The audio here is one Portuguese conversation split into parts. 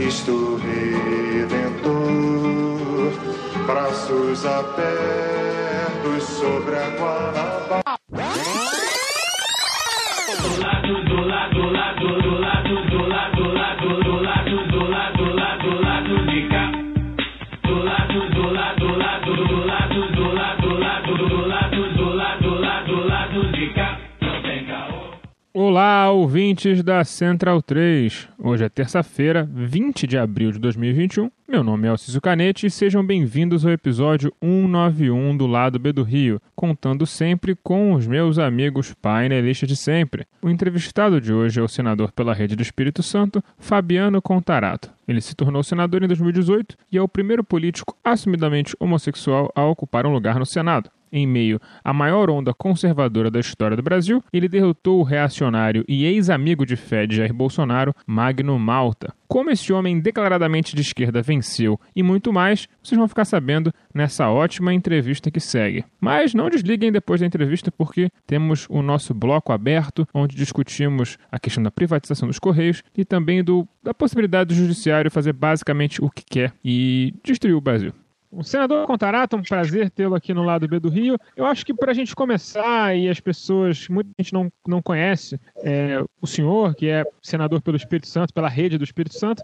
Cristo Redentor, braços abertos sobre a Guanabara. Olá, ouvintes da Central 3. Hoje é terça-feira, 20 de abril de 2021. Meu nome é Alcísio Canete e sejam bem-vindos ao episódio 191 do Lado B do Rio, contando sempre com os meus amigos painelistas de sempre. O entrevistado de hoje é o senador pela Rede do Espírito Santo, Fabiano Contarato. Ele se tornou senador em 2018 e é o primeiro político assumidamente homossexual a ocupar um lugar no Senado. Em meio à maior onda conservadora da história do Brasil, ele derrotou o reacionário e ex-amigo de fé de Jair Bolsonaro, Magno Malta. Como esse homem declaradamente de esquerda venceu e muito mais, vocês vão ficar sabendo nessa ótima entrevista que segue. Mas não desliguem depois da entrevista porque temos o nosso bloco aberto, onde discutimos a questão da privatização dos Correios e também do, da possibilidade do Judiciário fazer basicamente o que quer e destruir o Brasil. O senador Contarato, um prazer tê-lo aqui no lado B do Rio. Eu acho que para a gente começar, e as pessoas, muita gente não, não conhece é, o senhor, que é senador pelo Espírito Santo, pela rede do Espírito Santo,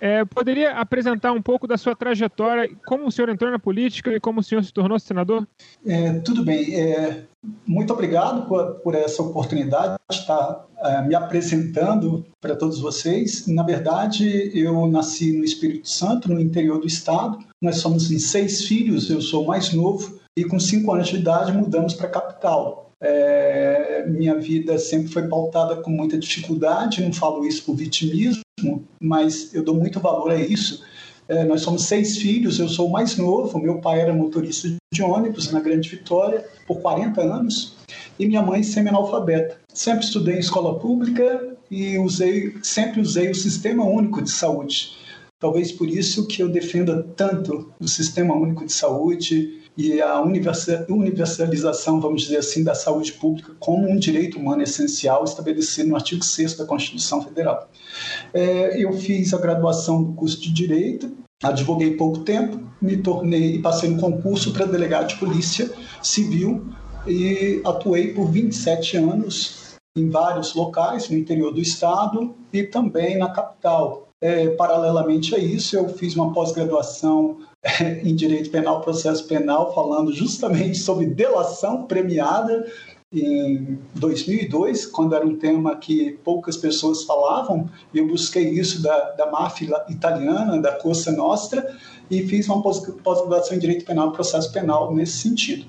é, poderia apresentar um pouco da sua trajetória, como o senhor entrou na política e como o senhor se tornou senador? É, tudo bem. É, muito obrigado por, por, essa oportunidade de estar é, me apresentando para todos vocês. Na verdade, eu nasci no Espírito Santo, no interior do estado. Nós somos em seis filhos, eu sou mais novo, e com cinco anos de idade mudamos para a capital. É, minha vida sempre foi pautada com muita dificuldade, não falo isso por vitimismo, mas eu dou muito valor a isso. É, nós somos seis filhos, eu sou o mais novo, meu pai era motorista de ônibus na Grande Vitória por 40 anos e minha mãe semi-analfabeta. Sempre estudei em escola pública e usei, sempre usei o Sistema Único de Saúde. Talvez por isso que eu defenda tanto o Sistema Único de Saúde e a universalização, vamos dizer assim, da saúde pública como um direito humano essencial estabelecido no artigo 6 da Constituição Federal. É, eu fiz a graduação do curso de Direito, advoguei pouco tempo, me tornei e passei no concurso para delegado de polícia civil e atuei por 27 anos em vários locais no interior do estado e também na capital. É, paralelamente a isso, eu fiz uma pós-graduação é, em Direito Penal, Processo Penal, falando justamente sobre delação premiada em 2002, quando era um tema que poucas pessoas falavam, eu busquei isso da, da máfia italiana, da Cosa Nostra, e fiz uma pós-graduação em Direito Penal e Processo Penal nesse sentido.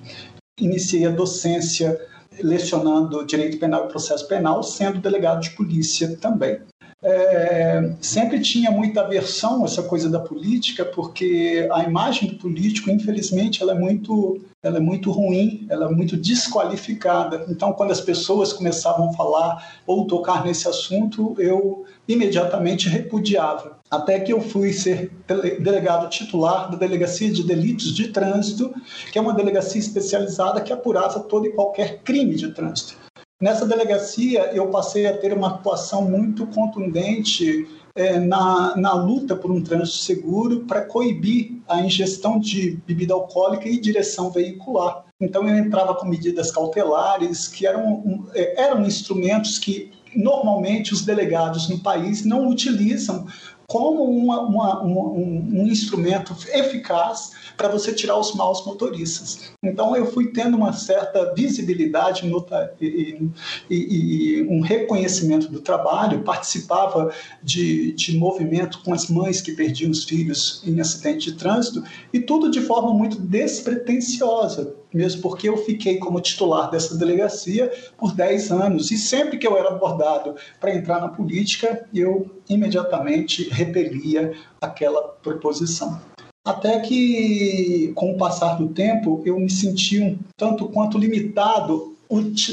Iniciei a docência lecionando Direito Penal e Processo Penal, sendo delegado de polícia também. É, sempre tinha muita aversão essa coisa da política, porque a imagem do político, infelizmente, ela é muito, ela é muito ruim, ela é muito desqualificada. Então, quando as pessoas começavam a falar ou tocar nesse assunto, eu imediatamente repudiava. Até que eu fui ser delegado titular da Delegacia de Delitos de Trânsito, que é uma delegacia especializada que apurava todo e qualquer crime de trânsito. Nessa delegacia, eu passei a ter uma atuação muito contundente é, na, na luta por um trânsito seguro para coibir a ingestão de bebida alcoólica e direção veicular. Então, eu entrava com medidas cautelares, que eram, é, eram instrumentos que normalmente os delegados no país não utilizam como uma, uma, um, um, instrumento eficaz para você tirar os maus motoristas. Então eu fui tendo uma certa visibilidade nota, e, e, e, um reconhecimento do trabalho, participava de, de movimento com as mães que perdiam os filhos em acidente de trânsito e tudo de forma muito despretensiosa. Mesmo porque eu fiquei como titular dessa delegacia por 10 anos e sempre que eu era abordado para entrar na política, eu imediatamente repelia aquela proposição. Até que, com o passar do tempo, eu me senti um tanto quanto limitado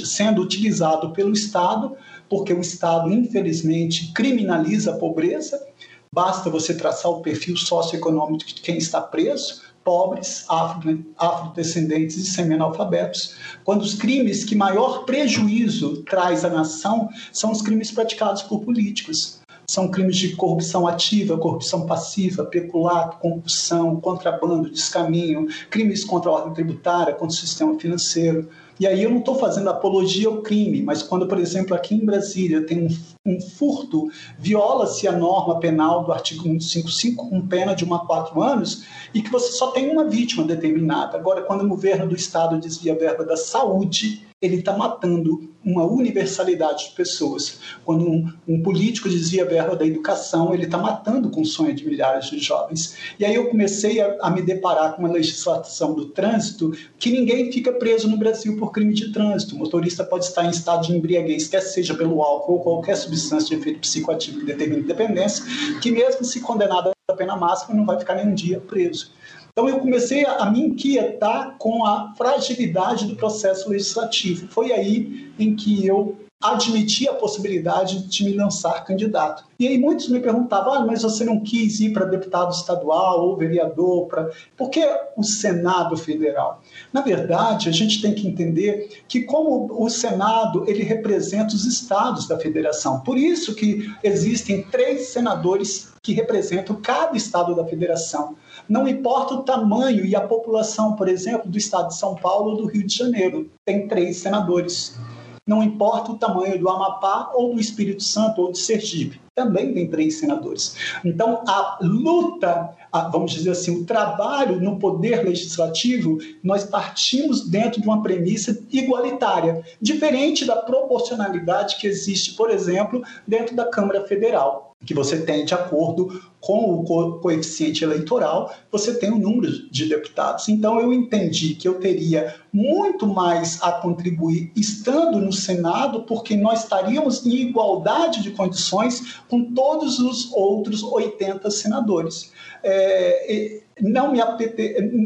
sendo utilizado pelo Estado, porque o Estado, infelizmente, criminaliza a pobreza. Basta você traçar o perfil socioeconômico de quem está preso, pobres, afro, afrodescendentes e semi-analfabetos, quando os crimes que maior prejuízo traz à nação são os crimes praticados por políticos. São crimes de corrupção ativa, corrupção passiva, peculato, corrupção, contrabando, descaminho, crimes contra a ordem tributária, contra o sistema financeiro. E aí eu não estou fazendo apologia ao crime, mas quando, por exemplo, aqui em Brasília tem um, um furto, viola-se a norma penal do artigo 155 com pena de 1 a 4 anos e que você só tem uma vítima determinada. Agora, quando o governo do Estado desvia a verba da saúde, ele está matando uma universalidade de pessoas. Quando um, um político dizia a verba da educação, ele está matando com o sonho de milhares de jovens. E aí eu comecei a, a, me deparar com uma legislação do trânsito que ninguém fica preso no Brasil por crime de trânsito. O motorista pode estar em estado de embriaguez, quer seja pelo álcool ou qualquer substância de efeito psicoativo que determine dependência, que mesmo se condenado à pena máxima não vai ficar nem um dia preso. Então eu comecei a, me inquietar com a fragilidade do processo legislativo. Foi aí em que eu admiti a possibilidade de me lançar candidato. E aí muitos me perguntavam, ah, mas você não quis ir para deputado estadual ou vereador, para... por que o Senado Federal? Na verdade, a gente tem que entender que como o Senado, ele representa os estados da federação. Por isso que existem três senadores que representam cada estado da federação. Não importa o tamanho e a população, por exemplo, do estado de São Paulo ou do Rio de Janeiro, tem três senadores. Não importa o tamanho do Amapá ou do Espírito Santo ou de Sergipe, também tem três senadores. Então, a luta, a, vamos dizer assim, o trabalho no poder legislativo, nós partimos dentro de uma premissa igualitária, diferente da proporcionalidade que existe, por exemplo, dentro da Câmara Federal que você tem de acordo com o co coeficiente eleitoral, você tem o número de deputados. Então eu entendi que eu teria muito mais a contribuir estando no Senado, porque nós estaríamos em igualdade de condições com todos os outros 80 senadores. É, não me,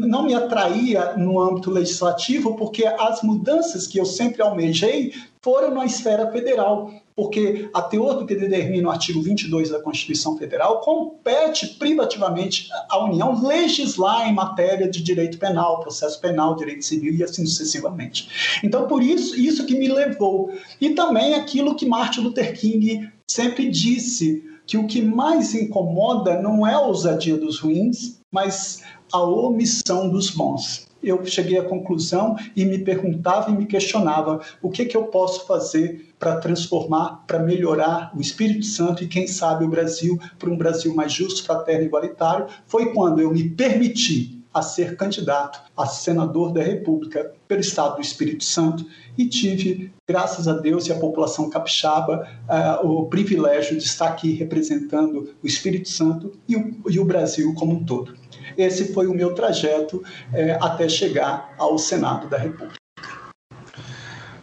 não me atraía no âmbito legislativo, porque as mudanças que eu sempre almejei foram na esfera federal porque a teor do que determina o artigo 22 da Constituição Federal compete privativamente à União legislar em matéria de direito penal, processo penal, direito civil e assim sucessivamente. Então, por isso, isso que me levou. E também aquilo que Martin Luther King sempre disse, que o que mais incomoda não é a ousadia dos ruins, mas a omissão dos bons eu cheguei à conclusão e me perguntava e me questionava o que, que eu posso fazer para transformar, para melhorar o Espírito Santo e, quem sabe, o Brasil para um Brasil mais justo, fraterno e igualitário. Foi quando eu me permiti a ser candidato a senador da República pelo Estado do Espírito Santo e tive, graças a Deus e a população capixaba, uh, o privilégio de estar aqui representando o Espírito Santo e o, e o Brasil como um todo. Esse foi o meu trajeto é, até chegar ao Senado da República.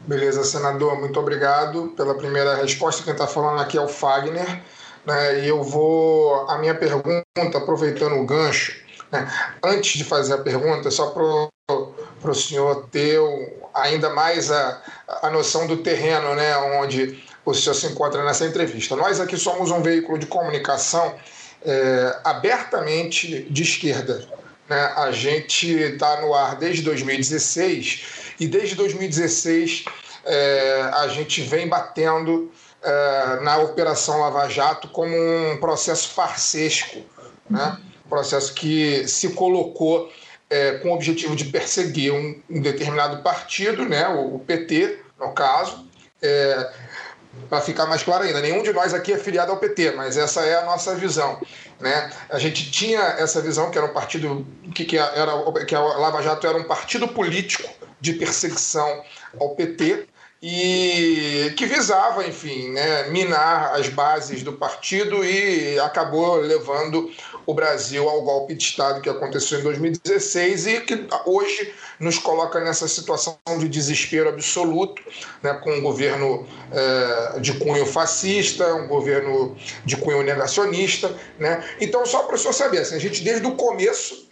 Beleza, senador, muito obrigado pela primeira resposta. Quem está falando aqui é o Fagner. Né, e eu vou. A minha pergunta, aproveitando o gancho, antes de fazer a pergunta, só para o senhor ter ainda mais a, a noção do terreno né, onde o senhor se encontra nessa entrevista. Nós aqui somos um veículo de comunicação é, abertamente de esquerda. Né? A gente está no ar desde 2016 e desde 2016 é, a gente vem batendo é, na Operação Lava Jato como um processo farsesco, né? um processo que se colocou é, com o objetivo de perseguir um, um determinado partido, né? o, o PT, no caso, é, para ficar mais claro ainda, nenhum de nós aqui é filiado ao PT, mas essa é a nossa visão. Né? A gente tinha essa visão que era um partido que, que era que a Lava Jato era um partido político de perseguição ao PT e que visava, enfim, né, minar as bases do partido e acabou levando o Brasil ao golpe de Estado que aconteceu em 2016 e que hoje nos coloca nessa situação de desespero absoluto, né, com um governo é, de cunho fascista, um governo de cunho negacionista. Né? Então, só para o senhor saber, assim, a gente desde o começo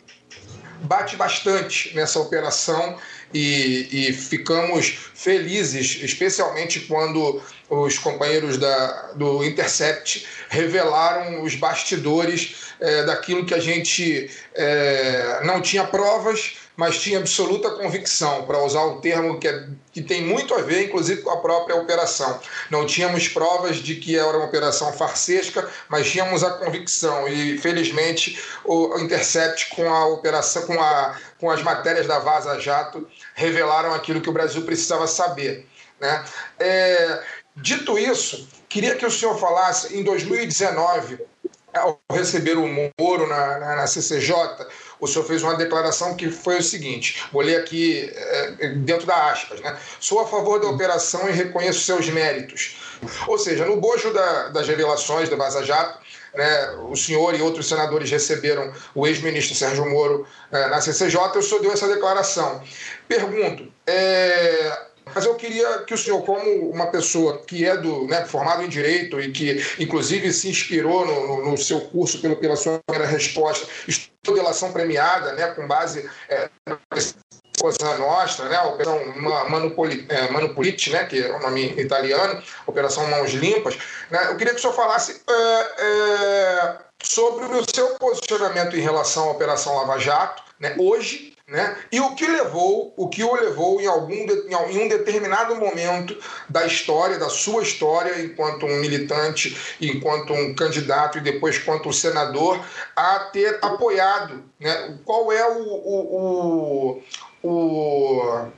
bate bastante nessa operação e, e, ficamos felizes, especialmente quando os companheiros da, do Intercept revelaram os bastidores é, daquilo que a gente é, não tinha provas, mas tinha absoluta convicção, para usar um termo que, é, que tem muito a ver, inclusive, com a própria operação. Não tínhamos provas de que era uma operação farsesca, mas tínhamos a convicção e, felizmente, o Intercept com a operação, com, a, com as matérias da Vaza Jato, revelaram aquilo que o Brasil precisava saber. Né? É, dito isso, queria que o senhor falasse, em 2019, ao receber o Moro na, na, na, CCJ, o senhor fez uma declaração que foi o seguinte: vou ler aqui é, dentro da aspas, né? Sou a favor da operação e reconheço seus méritos. Ou seja, no bojo da, das revelações da Vaza Jato, né, o senhor e outros senadores receberam o ex-ministro Sérgio Moro é, na CCJ, o senhor deu essa declaração. Pergunto, é, mas eu queria que o senhor, como uma pessoa que é do né, formado em direito e que, inclusive, se inspirou no, no, seu curso pelo, pela sua resposta, estudou delação premiada, né, com base é, Cosa Nostra, né, a Operação Manupoli, é, Manupulite, né, que é o nome italiano, Operação Mãos Limpas. Né, eu queria que o senhor falasse é, é, sobre o seu posicionamento em relação à Operação Lava Jato, né, hoje né? E o que levou, o que o levou em algum em um determinado momento da história, da sua história, enquanto um militante, enquanto um candidato e depois quanto um senador, a ter apoiado, né? Qual é o, o, o, o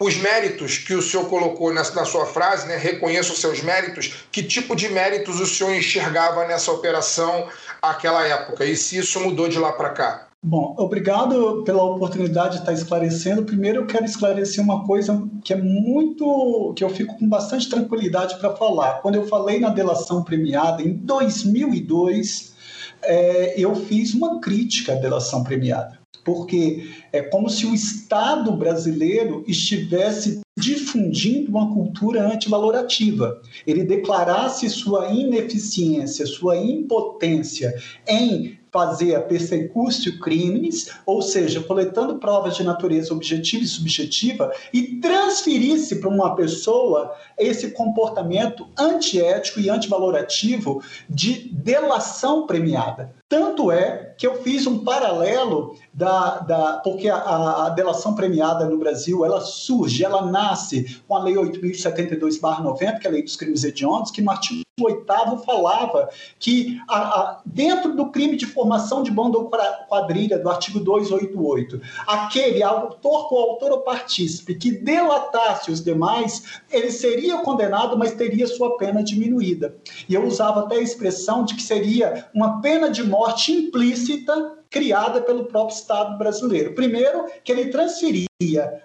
os méritos que o senhor colocou na, na sua frase, né? reconheça os seus méritos, que tipo de méritos o senhor enxergava nessa operação àquela época e se isso mudou de lá para cá? Bom, obrigado pela oportunidade de estar esclarecendo. Primeiro, eu quero esclarecer uma coisa que é muito. que eu fico com bastante tranquilidade para falar. Quando eu falei na delação premiada em 2002, é, eu fiz uma crítica à delação premiada, porque é como se o Estado brasileiro estivesse difundindo uma cultura antivalorativa. Ele declarasse sua ineficiência, sua impotência em fazer a persecutio crimes, ou seja, coletando provas de natureza objetiva e subjetiva, e transferisse para uma pessoa esse comportamento antiético e antivalorativo de delação premiada. Tanto é que eu fiz um paralelo da, da porque a, a, delação premiada no Brasil ela surge, ela nasce com a Lei 8.072/90, que é a Lei dos Crimes Hediondos, que no artigo 8 falava que a, a, dentro do crime de formação de banda ou quadrilha do artigo 288, aquele autor, coautor ou partícipe que delatasse os demais, ele seria condenado, mas teria sua pena diminuída. E eu usava até a expressão de que seria uma pena de morte implícita criada pelo próprio Estado brasileiro. Primeiro, que ele transferia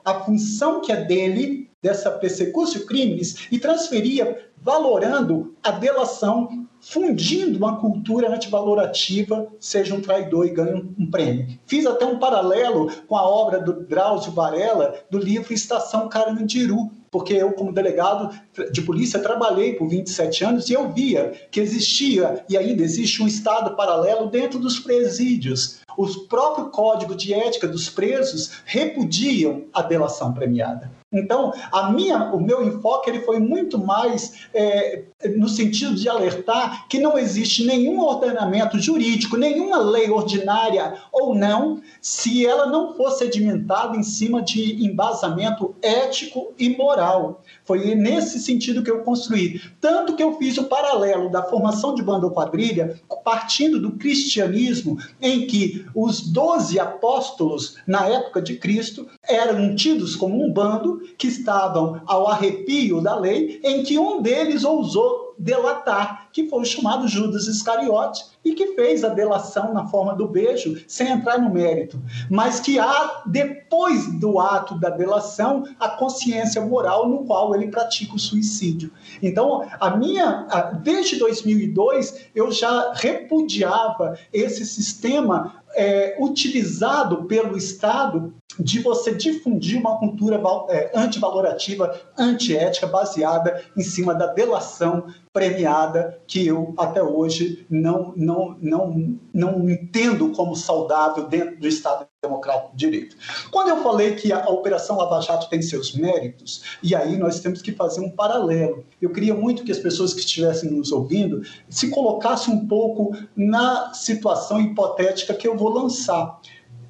a função que é dele, dessa persecúcio crimes, e transferia valorando a delação, fundindo uma cultura antivalorativa, seja um traidor e ganhe um, um prêmio. Fiz até um paralelo com a obra do Drauzio Varela, do livro Estação Carandiru, porque eu, como delegado de polícia, trabalhei por 27 anos e eu via que existia e ainda existe um Estado paralelo dentro dos presídios. O próprio Código de Ética dos Presos repudiam a delação premiada. Então, a minha, o meu enfoque ele foi muito mais é, no sentido de alertar que não existe nenhum ordenamento jurídico, nenhuma lei ordinária ou não, se ela não for sedimentada em cima de embasamento ético e moral. Foi nesse sentido que eu construí. Tanto que eu fiz o paralelo da formação de banda ou quadrilha, partindo do cristianismo, em que os doze apóstolos, na época de Cristo, eram tidos como um bando que estavam ao arrepio da lei, em que um deles ousou delatar, que foi o chamado Judas Iscariote, e que fez a delação na forma do beijo, sem entrar no mérito, mas que há, depois do ato da delação, a consciência moral no qual ele pratica o suicídio. Então, a minha, desde 2002, eu já repudiava esse sistema é, utilizado pelo Estado de você difundir uma cultura é, antivalorativa, antiética, baseada em cima da delação premiada, que eu até hoje não, não, não, não entendo como saudável dentro do Estado Democrático de Direito. Quando eu falei que a Operação Lava Jato tem seus méritos, e aí nós temos que fazer um paralelo. Eu queria muito que as pessoas que estivessem nos ouvindo se colocassem um pouco na situação hipotética que eu vou lançar.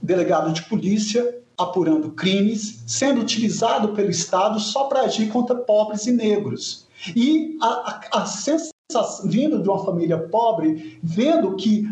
Delegado de polícia apurando crimes, sendo utilizado pelo Estado só para agir contra pobres e negros. E a, a, a sensação, vindo de uma família pobre, vendo que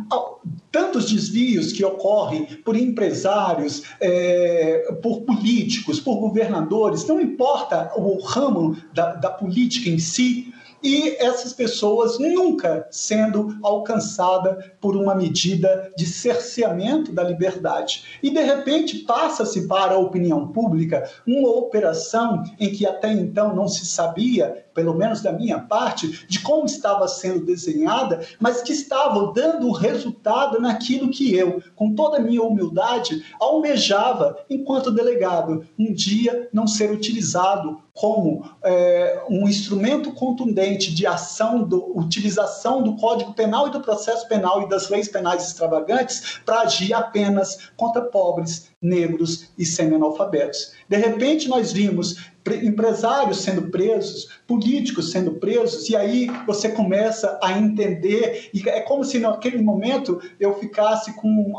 tantos desvios que ocorrem por empresários, é, por políticos, por governadores, não importa o ramo da, da política em si, e essas pessoas nunca sendo alcançada por uma medida de cerceamento da liberdade. E de repente passa-se para a opinião pública uma operação em que até então não se sabia pelo menos da minha parte, de como estava sendo desenhada, mas que estava dando resultado naquilo que eu, com toda a minha humildade, almejava enquanto delegado, um dia não ser utilizado como é, um instrumento contundente de ação, do, utilização do Código Penal e do processo penal e das leis penais extravagantes para agir apenas contra pobres, negros e semi-analfabetos. De repente, nós vimos empresários sendo presos, políticos sendo presos, e aí você começa a entender, e é como se naquele momento eu ficasse com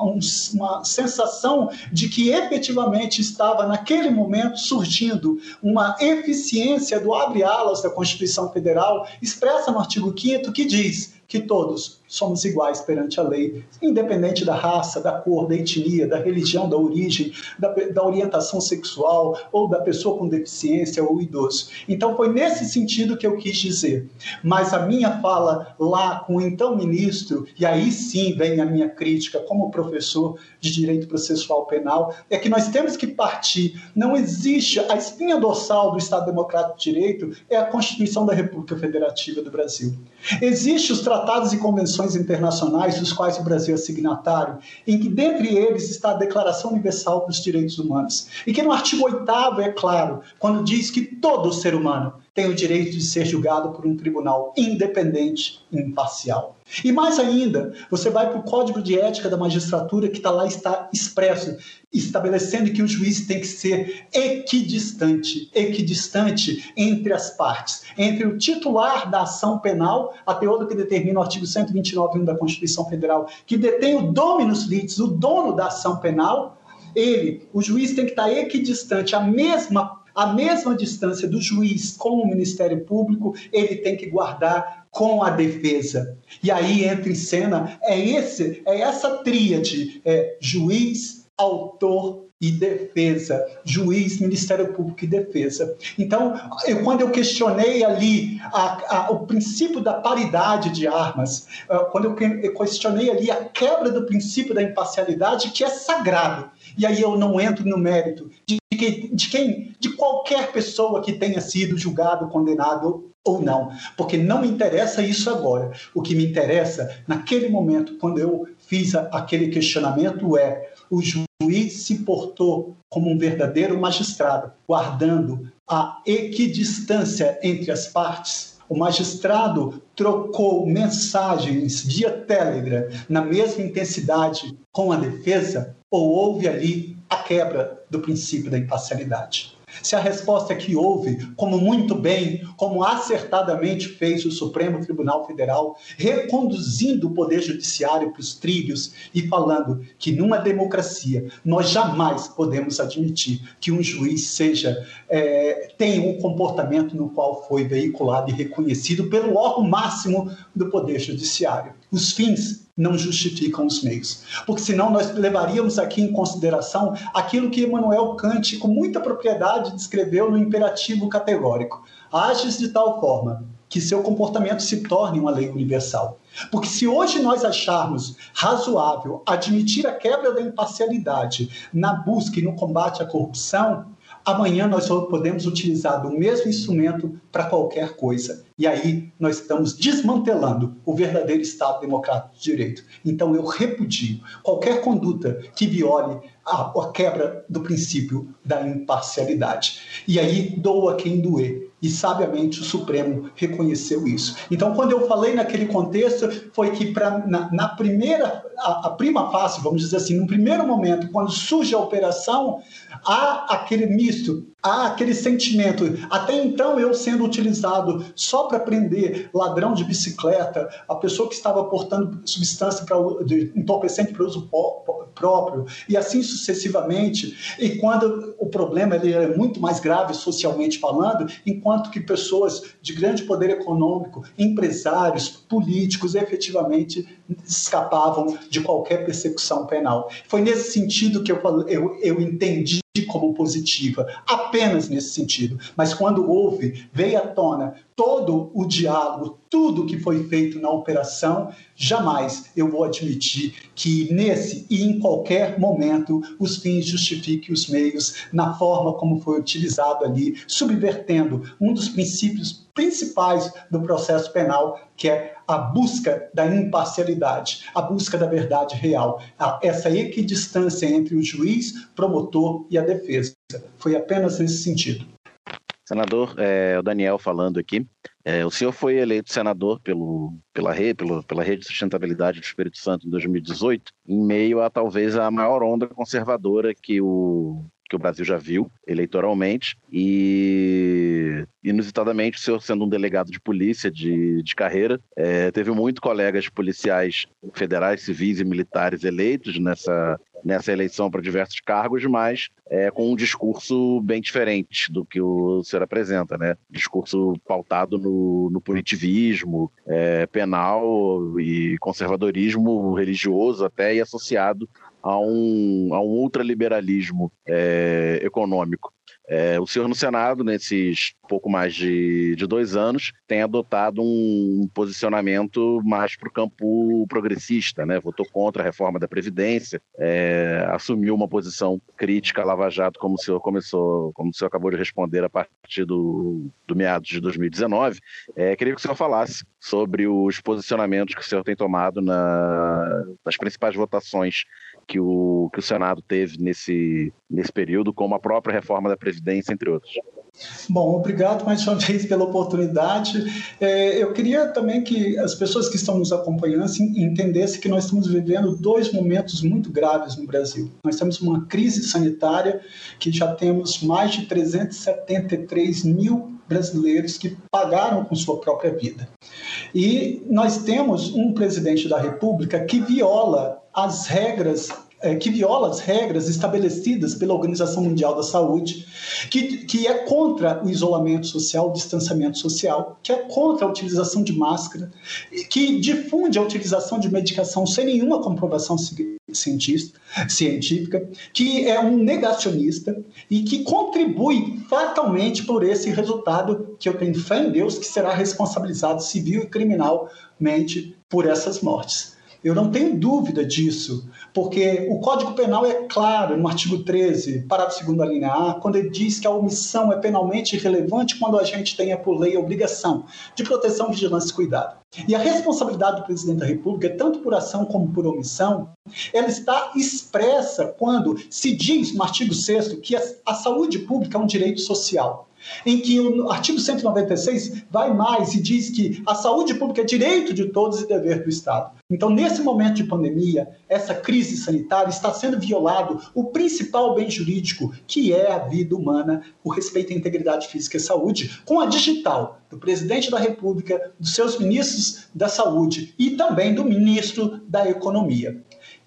uma sensação de que efetivamente estava naquele momento surgindo uma eficiência do abre-alas da Constituição Federal, expressa no artigo 5 que diz que todos somos iguais perante a lei, independente da raça, da cor, da etnia, da religião, da origem, da, da orientação sexual ou da pessoa com deficiência ou idoso. Então foi nesse sentido que eu quis dizer. Mas a minha fala lá com o então ministro, e aí sim vem a minha crítica como professor de direito processual penal, é que nós temos que partir. Não existe a espinha dorsal do Estado Democrático de Direito é a Constituição da República Federativa do Brasil. Existem os tratados e convenções convenções internacionais dos quais o Brasil é signatário, em que dentre eles está a Declaração Universal dos Direitos Humanos, e que no artigo 8 é claro, quando diz que todo ser humano tem o direito de ser julgado por um tribunal independente e imparcial. E mais ainda, você vai para o Código de Ética da Magistratura, que está lá está expresso, estabelecendo que o juiz tem que ser equidistante, equidistante entre as partes, entre o titular da ação penal, até outro que determina o artigo 129.1 da Constituição Federal, que detém o dominus litis, o dono da ação penal, ele, o juiz tem que estar equidistante, a mesma a mesma distância do juiz com o Ministério Público, ele tem que guardar com a defesa. E aí entra em cena é esse é essa tríade, é juiz, autor e defesa, juiz, Ministério Público e defesa. Então, eu, quando eu questionei ali a, a, o princípio da paridade de armas, uh, quando eu, eu questionei ali a quebra do princípio da imparcialidade, que é sagrado, e aí eu não entro no mérito de, que, de quem, de qualquer pessoa que tenha sido julgado, condenado ou não, porque não me interessa isso agora. O que me interessa naquele momento, quando eu fiz aquele questionamento, é o juiz se portou como um verdadeiro magistrado, guardando a equidistância entre as partes. O magistrado trocou mensagens via Telegram na mesma intensidade com a defesa ou houve ali a quebra do princípio da imparcialidade? Se a resposta é que houve, como muito bem, como acertadamente fez o Supremo Tribunal Federal, reconduzindo o Poder Judiciário para os trilhos e falando que numa democracia nós jamais podemos admitir que um juiz seja é, tenha um comportamento no qual foi veiculado e reconhecido pelo órgão máximo do Poder Judiciário. Os fins não justificam os meios. Porque senão nós levaríamos aqui em consideração aquilo que Emmanuel Kant, com muita propriedade, descreveu no imperativo categórico. Ages de tal forma que seu comportamento se torne uma lei universal. Porque se hoje nós acharmos razoável admitir a quebra da imparcialidade na busca e no combate à corrupção, amanhã nós podemos utilizar o mesmo instrumento para qualquer coisa. E aí nós estamos desmantelando o verdadeiro Estado democrático de direito. Então eu repudio qualquer conduta que viole a, a quebra do princípio da imparcialidade. E aí doa quem doer e sabiamente o Supremo reconheceu isso. Então, quando eu falei naquele contexto, foi que pra, na, na primeira, a, a, prima fase, vamos dizer assim, no primeiro momento, quando surge a operação, há aquele misto, há aquele sentimento. Até então, eu sendo utilizado só para prender ladrão de bicicleta, a pessoa que estava portando substância de entorpecente para uso próprio, e assim sucessivamente. E quando o problema ele é muito mais grave socialmente falando, enquanto que pessoas de grande poder econômico, empresários, políticos, efetivamente escapavam de qualquer persecução penal. Foi nesse sentido que eu, eu, eu entendi como positiva, apenas nesse sentido. Mas quando houve, veio à tona todo o diálogo, tudo que foi feito na operação, jamais eu vou admitir que nesse e em qualquer momento os fins justifiquem os meios na forma como foi utilizado ali, subvertendo um dos princípios principais do processo penal, que é a busca da imparcialidade, a busca da verdade real, essa equidistância entre o juiz, promotor e a defesa. Foi apenas nesse sentido. Senador, é, o Daniel falando aqui. É, o senhor foi eleito senador pelo, pela, rede, pelo, pela Rede de Sustentabilidade do Espírito Santo em 2018, em meio a talvez a maior onda conservadora que o, que o Brasil já viu eleitoralmente e inusitadamente o senhor sendo um delegado de polícia de, de carreira é, teve muito colegas policiais federais, civis e militares eleitos nessa nessa eleição para diversos cargos, mas é, com um discurso bem diferente do que o senhor apresenta, né? Discurso pautado no, no punitivismo é, penal e conservadorismo religioso até e associado a um, a um ultraliberalismo é, econômico. É, o senhor no Senado, nesses pouco mais de, de dois anos, tem adotado um posicionamento mais para o campo progressista, né? votou contra a reforma da Previdência, é, assumiu uma posição crítica à Lava Jato, como o senhor começou, como o senhor acabou de responder a partir do, do meados de 2019. É, queria que o senhor falasse sobre os posicionamentos que o senhor tem tomado na, nas principais votações que o, que o Senado teve nesse, nesse período, como a própria reforma da Previdência, entre outros. Bom, obrigado mais uma vez pela oportunidade. É, eu queria também que as pessoas que estão nos acompanhando entendessem que nós estamos vivendo dois momentos muito graves no Brasil. Nós temos uma crise sanitária que já temos mais de 373 mil brasileiros que pagaram com sua própria vida. E nós temos um presidente da República que viola as regras é, que viola as regras estabelecidas pela Organização Mundial da Saúde, que, que é contra o isolamento social, o distanciamento social, que é contra a utilização de máscara, que difunde a utilização de medicação sem nenhuma comprovação científica, que é um negacionista e que contribui fatalmente por esse resultado que eu tenho fé em Deus que será responsabilizado civil e criminalmente por essas mortes. Eu não tenho dúvida disso, porque o Código Penal é claro no artigo 13, parágrafo 2 da linha A, quando ele diz que a omissão é penalmente irrelevante quando a gente tenha por lei a obrigação de proteção, vigilância e cuidado. E a responsabilidade do presidente da República, tanto por ação como por omissão, ela está expressa quando se diz no artigo 6 que a saúde pública é um direito social em que o artigo 196 vai mais e diz que a saúde pública é direito de todos e dever do Estado. Então, nesse momento de pandemia, essa crise sanitária está sendo violado o principal bem jurídico, que é a vida humana, o respeito à integridade física e saúde, com a digital do presidente da República, dos seus ministros da Saúde e também do ministro da Economia.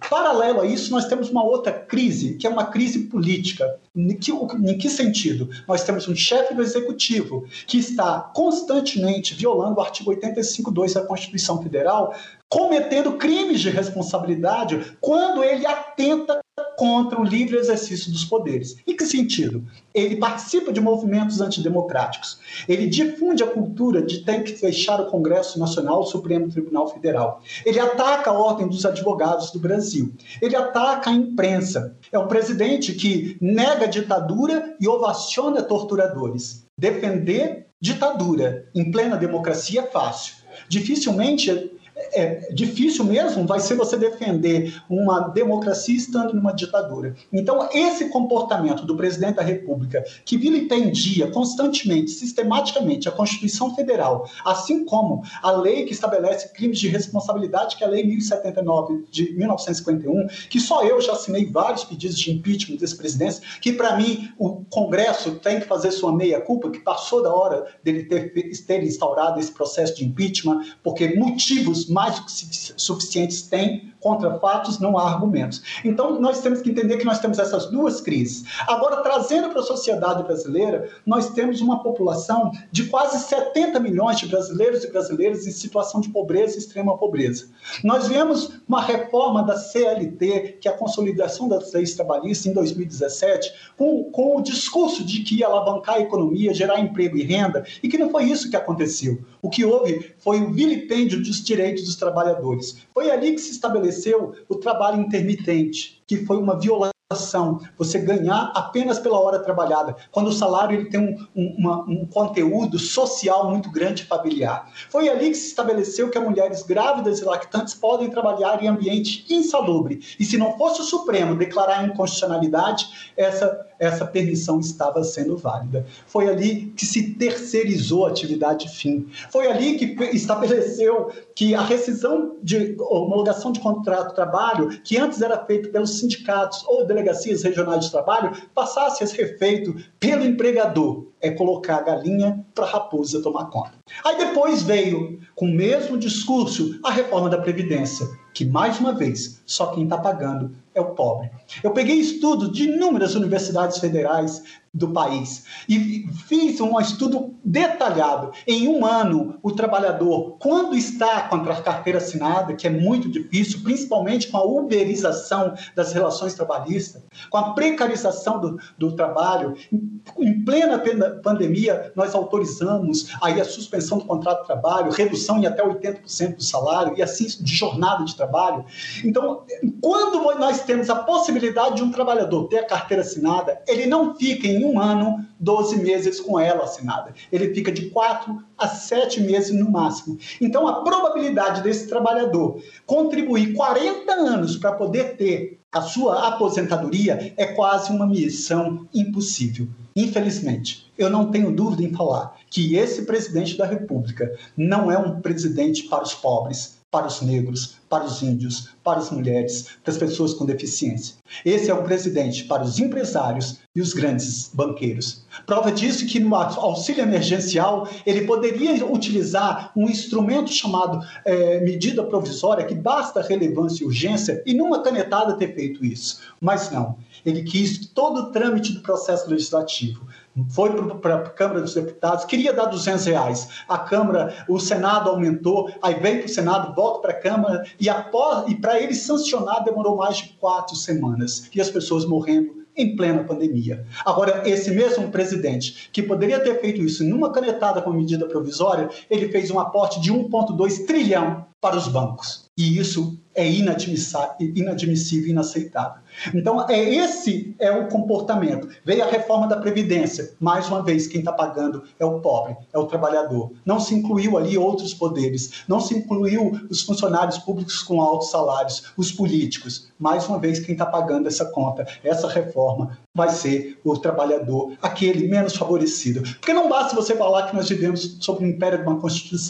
Paralelo a isso, nós temos uma outra crise, que é uma crise política. Em que, em que sentido? Nós temos um chefe do executivo que está constantemente violando o artigo 85.2 da Constituição Federal, cometendo crimes de responsabilidade quando ele atenta contra o livre exercício dos poderes. Em que sentido? Ele participa de movimentos antidemocráticos. Ele difunde a cultura de tem que fechar o Congresso Nacional, o Supremo Tribunal Federal. Ele ataca a ordem dos advogados do Brasil. Ele ataca a imprensa. É um presidente que nega a ditadura e ovaciona torturadores. Defender ditadura em plena democracia é fácil. Dificilmente é difícil mesmo vai ser você defender uma democracia estando numa ditadura. Então, esse comportamento do presidente da República, que vilipendia constantemente, sistematicamente a Constituição Federal, assim como a lei que estabelece crimes de responsabilidade, que é a Lei 1079 de 1951, que só eu já assinei vários pedidos de impeachment desse presidente, que para mim o Congresso tem que fazer sua meia-culpa, que passou da hora dele ter, ter instaurado esse processo de impeachment, porque motivos mais do que suficientes têm contra fatos, não há argumentos. Então, nós temos que entender que nós temos essas duas crises. Agora, trazendo para a sociedade brasileira, nós temos uma população de quase 70 milhões de brasileiros e brasileiras em situação de pobreza e extrema pobreza. Nós vemos uma reforma da CLT, que é a consolidação das leis trabalhistas, em 2017, com, com o discurso de que ia alavancar a economia, gerar emprego e renda, e que não foi isso que aconteceu. O que houve foi o vilipêndio dos direitos dos trabalhadores. Foi ali que se estabeleceu o trabalho intermitente, que foi uma violação você ganhar apenas pela hora trabalhada, quando o salário ele tem um, um, uma, um, conteúdo social muito grande familiar. Foi ali que se estabeleceu que as mulheres grávidas e lactantes podem trabalhar em ambiente insalubre. E se não fosse o Supremo declarar inconstitucionalidade, essa, essa permissão estava sendo válida. Foi ali que se terceirizou a atividade fim. Foi ali que estabeleceu que a rescisão de homologação de contrato de trabalho, que antes era feito pelos sindicatos ou delegacias regionais de trabalho, passasse a ser feito pelo empregador. É colocar a galinha para a raposa tomar conta. Aí depois veio, com o mesmo discurso, a reforma da Previdência, que, mais uma vez, só quem está pagando é o pobre. Eu peguei estudos de inúmeras universidades federais do país e fiz um estudo detalhado. Em um ano, o trabalhador, quando está com a carteira assinada, que é muito difícil, principalmente com a uberização das relações trabalhistas, com a precarização do, do trabalho, em plena pandemia, nós autorizamos aí a suspensão do contrato de trabalho, redução em até 80% do salário e assim de jornada de trabalho. Então, quando nós temos a possibilidade de um trabalhador ter a carteira assinada, ele não fica em um ano, 12 meses com ela assinada. Ele fica de 4 a 7 meses no máximo. Então, a probabilidade desse trabalhador contribuir 40 anos para poder ter a sua aposentadoria é quase uma missão impossível. Infelizmente, eu não tenho dúvida em falar que esse presidente da República não é um presidente para os pobres, para os negros, para os índios, para as mulheres, para as pessoas com deficiência. Esse é o presidente para os empresários e os grandes banqueiros. Prova disso que no auxílio emergencial ele poderia utilizar um instrumento chamado é, medida provisória, que basta relevância e urgência, e numa canetada ter feito isso. Mas não. Ele quis todo o trâmite do processo legislativo foi para a Câmara dos Deputados, queria dar 200 reais. A Câmara, o Senado aumentou, aí vem para o Senado, volta para a Câmara, e, e para ele sancionar demorou mais de quatro semanas. E as pessoas morrendo em plena pandemia. Agora, esse mesmo presidente, que poderia ter feito isso numa canetada com medida provisória, ele fez um aporte de 1,2 trilhão para os bancos. E isso é inadmissível e inaceitável. Então, é esse é o comportamento. Veio a reforma da Previdência. Mais uma vez, quem está pagando é o pobre, é o trabalhador. Não se incluiu ali outros poderes. Não se incluiu os funcionários públicos com altos salários, os políticos. Mais uma vez, quem está pagando essa conta, essa reforma, vai ser o trabalhador, aquele menos favorecido. Porque não basta você falar que nós vivemos sob o império de uma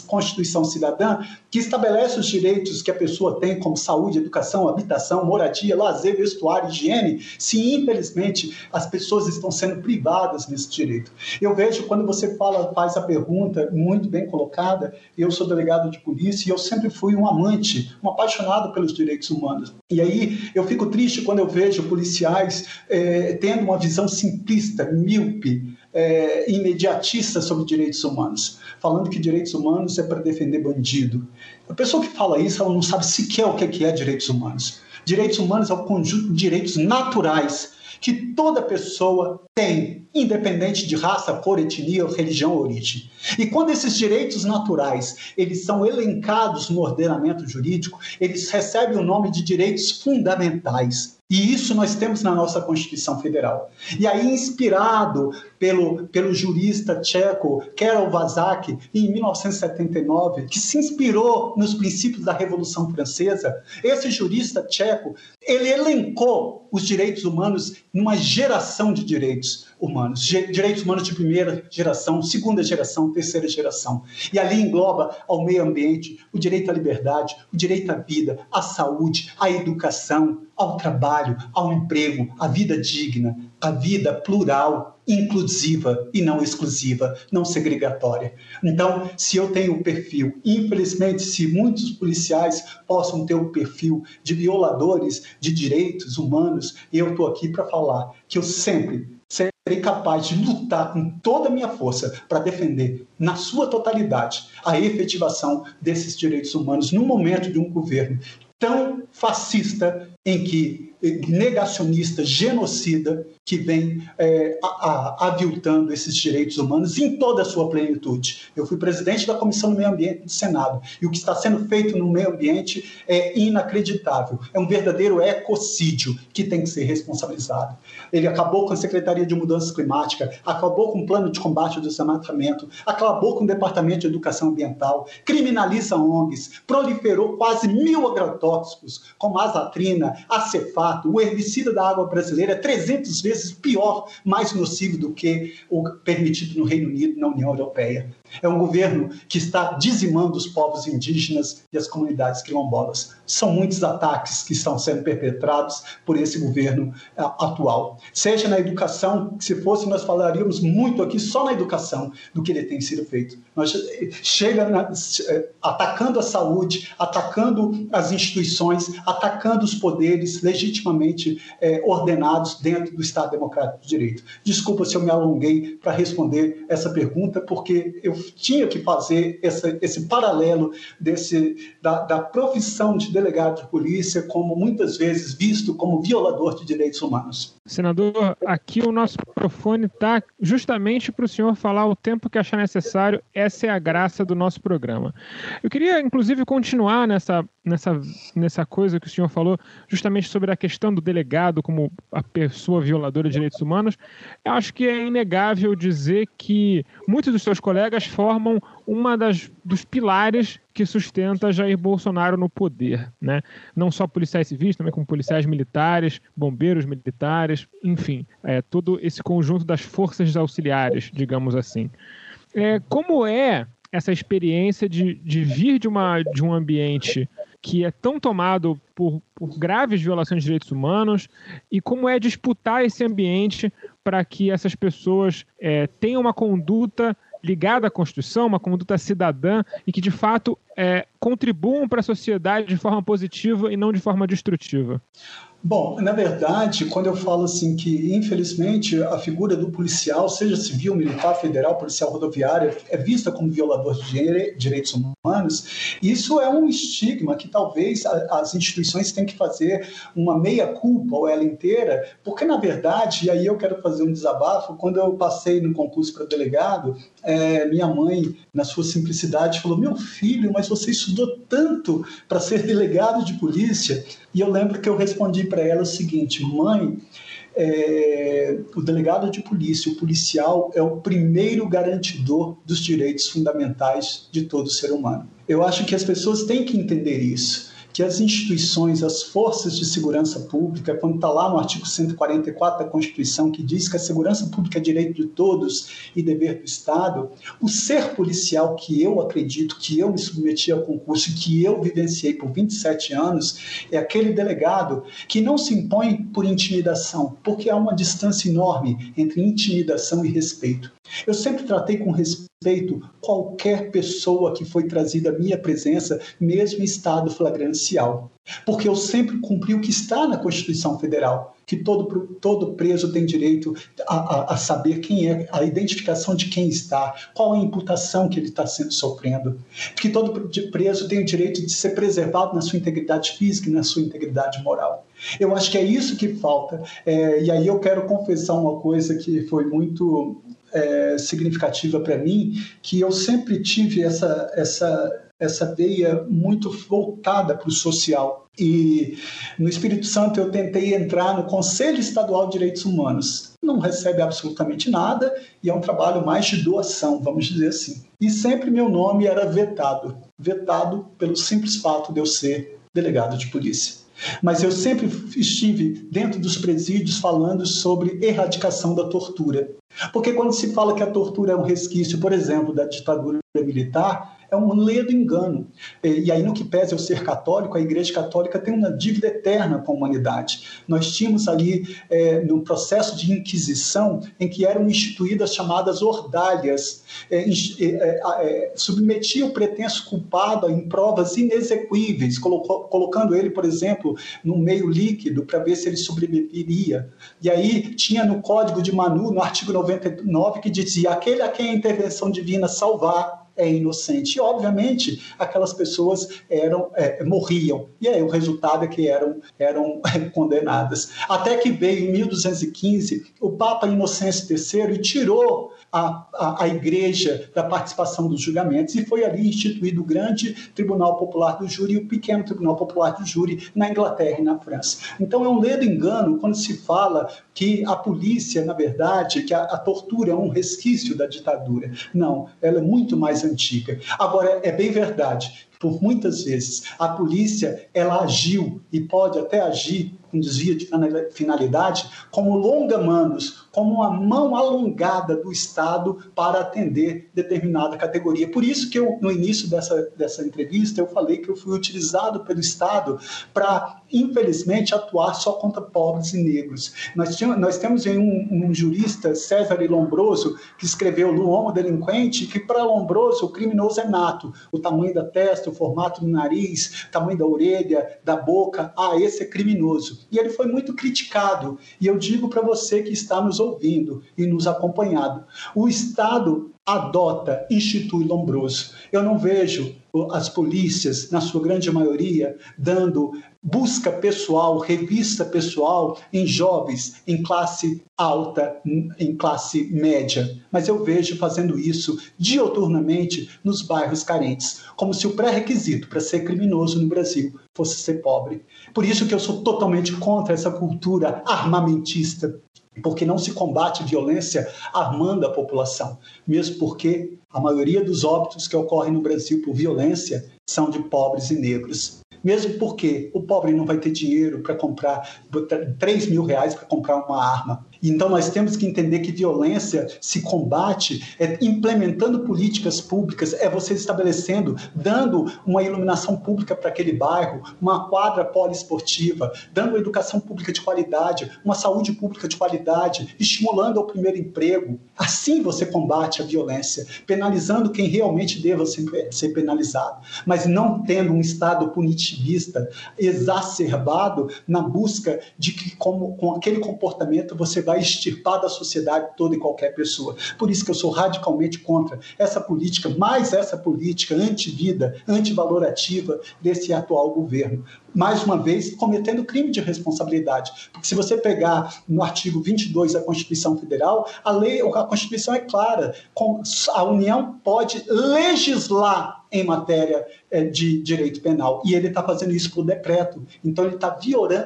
Constituição cidadã que estabelece os direitos que a pessoa tem, como saúde, educação, habitação, moradia, lazer, vestuário, higiene, se infelizmente as pessoas estão sendo privadas desse direito. Eu vejo quando você fala, faz a pergunta muito bem colocada, eu sou delegado de polícia e eu sempre fui um amante, um apaixonado pelos direitos humanos. E aí eu fico triste quando eu vejo policiais é, tendo uma visão simplista, míope, é, imediatista sobre direitos humanos, falando que direitos humanos é para defender bandido. A pessoa que fala isso, ela não sabe sequer o que é direitos humanos. Direitos humanos é o conjunto de direitos naturais que toda pessoa tem, independente de raça, cor, etnia, religião ou origem. E quando esses direitos naturais eles são elencados no ordenamento jurídico, eles recebem o nome de direitos fundamentais. E isso nós temos na nossa Constituição Federal. E aí, inspirado pelo, pelo jurista tcheco Karol Vazak, em 1979, que se inspirou nos princípios da Revolução Francesa, esse jurista tcheco, ele elencou os direitos humanos numa geração de direitos humanos, direitos humanos de primeira geração, segunda geração, terceira geração. E ali engloba ao meio ambiente, o direito à liberdade, o direito à vida, à saúde, à educação, ao trabalho, ao emprego, à vida digna, à vida plural, inclusiva e não exclusiva, não segregatória. Então, se eu tenho o perfil, infelizmente, se muitos policiais possam ter o perfil de violadores de direitos humanos, eu estou aqui para falar que eu sempre serei capaz de lutar com toda a minha força para defender, na sua totalidade, a efetivação desses direitos humanos no momento de um governo tão fascista em que negacionista, genocida, que vem é, a, a, aviltando esses direitos humanos em toda a sua plenitude. Eu fui presidente da Comissão do Meio Ambiente do Senado e o que está sendo feito no meio ambiente é inacreditável. É um verdadeiro ecocídio que tem que ser responsabilizado. Ele acabou com a Secretaria de Mudança Climática, acabou com o Plano de Combate ao Desmatamento, acabou com o Departamento de Educação Ambiental, criminaliza ONGs, proliferou quase mil agrotóxicos, como a azatrina, a o herbicida da água brasileira é 300 vezes pior, mais nocivo do que o permitido no Reino Unido na União Europeia. É um governo que está dizimando os povos indígenas e as comunidades quilombolas. São muitos ataques que estão sendo perpetrados por esse governo uh, atual. Seja na educação, se fosse, nós falaríamos muito aqui só na educação do que ele tem sido feito. Nós, eh, chega na, uh, atacando a saúde, atacando as instituições, atacando os poderes legitimamente ordenados dentro do Estado Democrático de Direito. Desculpa se eu me alonguei para responder essa pergunta, porque eu tinha que fazer essa, esse paralelo desse, da, da profissão de delegado de polícia como muitas vezes visto como violador de direitos humanos. Senador, aqui o nosso microfone está justamente para o senhor falar o tempo que achar necessário. Essa é a graça do nosso programa. Eu queria, inclusive, continuar nessa, nessa, nessa coisa que o senhor falou, justamente sobre a questão do delegado como a pessoa violadora de direitos humanos. Eu acho que é inegável dizer que muitos dos seus colegas formam uma das dos pilares que sustenta Jair Bolsonaro no poder, né? Não só policiais civis, também como policiais militares, bombeiros militares, enfim, é, todo esse conjunto das forças auxiliares, digamos assim. É, como é essa experiência de, de vir de, uma, de um ambiente que é tão tomado por, por, graves violações de direitos humanos e como é disputar esse ambiente para que essas pessoas é, tenham uma conduta ligada à Constituição, uma conduta cidadã e que de fato é, contribuam para a sociedade de forma positiva e não de forma destrutiva. Bom, na verdade, quando eu falo assim que, infelizmente, a figura do policial, seja civil, militar, federal, policial rodoviário, é vista como violador de direitos humanos, isso é um estigma que talvez as instituições tenham que fazer uma meia-culpa ou ela inteira, porque, na verdade, e aí eu quero fazer um desabafo, quando eu passei no concurso para delegado, é, minha mãe, na sua simplicidade, falou: Meu filho, mas você estudou tanto para ser delegado de polícia. E eu lembro que eu respondi para ela o seguinte: Mãe, é, o delegado de polícia, o policial, é o primeiro garantidor dos direitos fundamentais de todo ser humano. Eu acho que as pessoas têm que entender isso que as instituições, as forças de segurança pública, quando está lá no artigo 144 da Constituição, que diz que a segurança pública é direito de todos e dever do Estado, o ser policial que eu acredito, que eu me submeti ao concurso, que eu vivenciei por 27 anos, é aquele delegado que não se impõe por intimidação, porque há uma distância enorme entre intimidação e respeito. Eu sempre tratei com respeito respeito qualquer pessoa que foi trazida à minha presença, mesmo em estado flagrancial. Porque eu sempre cumpri o que está na Constituição Federal, que todo, todo preso tem direito a, a, a saber quem é, a identificação de quem está, qual a imputação que ele está sendo sofrendo, que todo preso tem o direito de ser preservado na sua integridade física e na sua integridade moral. Eu acho que é isso que falta. É, e aí eu quero confessar uma coisa que foi muito é, significativa para mim, que eu sempre tive essa, essa, essa veia muito voltada para o social. E no Espírito Santo eu tentei entrar no Conselho Estadual de Direitos Humanos. Não recebe absolutamente nada e é um trabalho mais de doação, vamos dizer assim. E sempre meu nome era vetado vetado pelo simples fato de eu ser delegado de polícia. Mas eu sempre estive dentro dos presídios falando sobre erradicação da tortura. Porque quando se fala que a tortura é um resquício, por exemplo, da ditadura militar, é um ledo engano. E aí, no que pese eu ser católico, a Igreja Católica tem uma dívida eterna com a humanidade. Nós tínhamos ali, é, no processo de Inquisição, em que eram instituídas chamadas ordalhas, é, é, é, submetia o pretenso culpado em provas inexequíveis, colocou, colocando ele, por exemplo, no meio líquido para ver se ele sobreviveria. E aí tinha no Código de Manu, no artigo 99, que dizia: aquele a quem a intervenção divina salvar é inocente. E, obviamente, aquelas pessoas eram é, morriam. E aí o resultado é que eram, eram condenadas. Até que veio, em 1215, o Papa Inocêncio III e tirou a, a, a, igreja da participação dos julgamentos e foi ali instituído o grande Tribunal Popular do Júri e o pequeno Tribunal Popular do Júri na Inglaterra e na França. Então é um ledo engano quando se fala que a polícia, na verdade, que a, a tortura é um resquício da ditadura. Não, ela é muito mais antiga. Agora, é bem verdade por muitas vezes a polícia ela agiu e pode até agir com desvio de finalidade como longa-manos, como uma mão alongada do Estado para atender determinada categoria. Por isso que eu, no início dessa, dessa entrevista, eu falei que eu fui utilizado pelo Estado para, infelizmente, atuar só contra pobres e negros. Nós, tínhamos, nós temos um, um jurista, César Lombroso, que escreveu no Homo Delinquente, que para Lombroso o criminoso é nato. O tamanho da testa, o formato do nariz, tamanho da orelha, da boca, ah, esse é criminoso. E ele foi muito criticado. E eu digo para você que está nos ouvindo e nos acompanhado. O Estado adota, institui Lombroso. Eu não vejo as polícias, na sua grande maioria, dando busca pessoal, revista pessoal em jovens, em classe alta, em classe média. Mas eu vejo fazendo isso dioturnamente nos bairros carentes, como se o pré-requisito para ser criminoso no Brasil fosse ser pobre. Por isso que eu sou totalmente contra essa cultura armamentista porque não se combate violência armando a população, mesmo porque a maioria dos óbitos que ocorrem no Brasil por violência são de pobres e negros. Mesmo porque o pobre não vai ter dinheiro para comprar 3 mil reais para comprar uma arma. Então nós temos que entender que violência se combate é implementando políticas públicas, é você estabelecendo, dando uma iluminação pública para aquele bairro, uma quadra poliesportiva, dando educação pública de qualidade, uma saúde pública de qualidade, estimulando o primeiro emprego. Assim você combate a violência, penalizando quem realmente deva ser penalizado, mas não tendo um Estado punitivista exacerbado na busca de que, como, com aquele comportamento, você vai extirpar da sociedade toda e qualquer pessoa. Por isso que eu sou radicalmente contra essa política, mais essa política anti-vida, anti-valorativa desse atual governo mais uma vez, cometendo crime de responsabilidade. Porque se você pegar no artigo 22 da Constituição Federal, a lei, a Constituição é clara, a União pode legislar em matéria é, de direito penal. E ele está fazendo isso por decreto. Então, ele está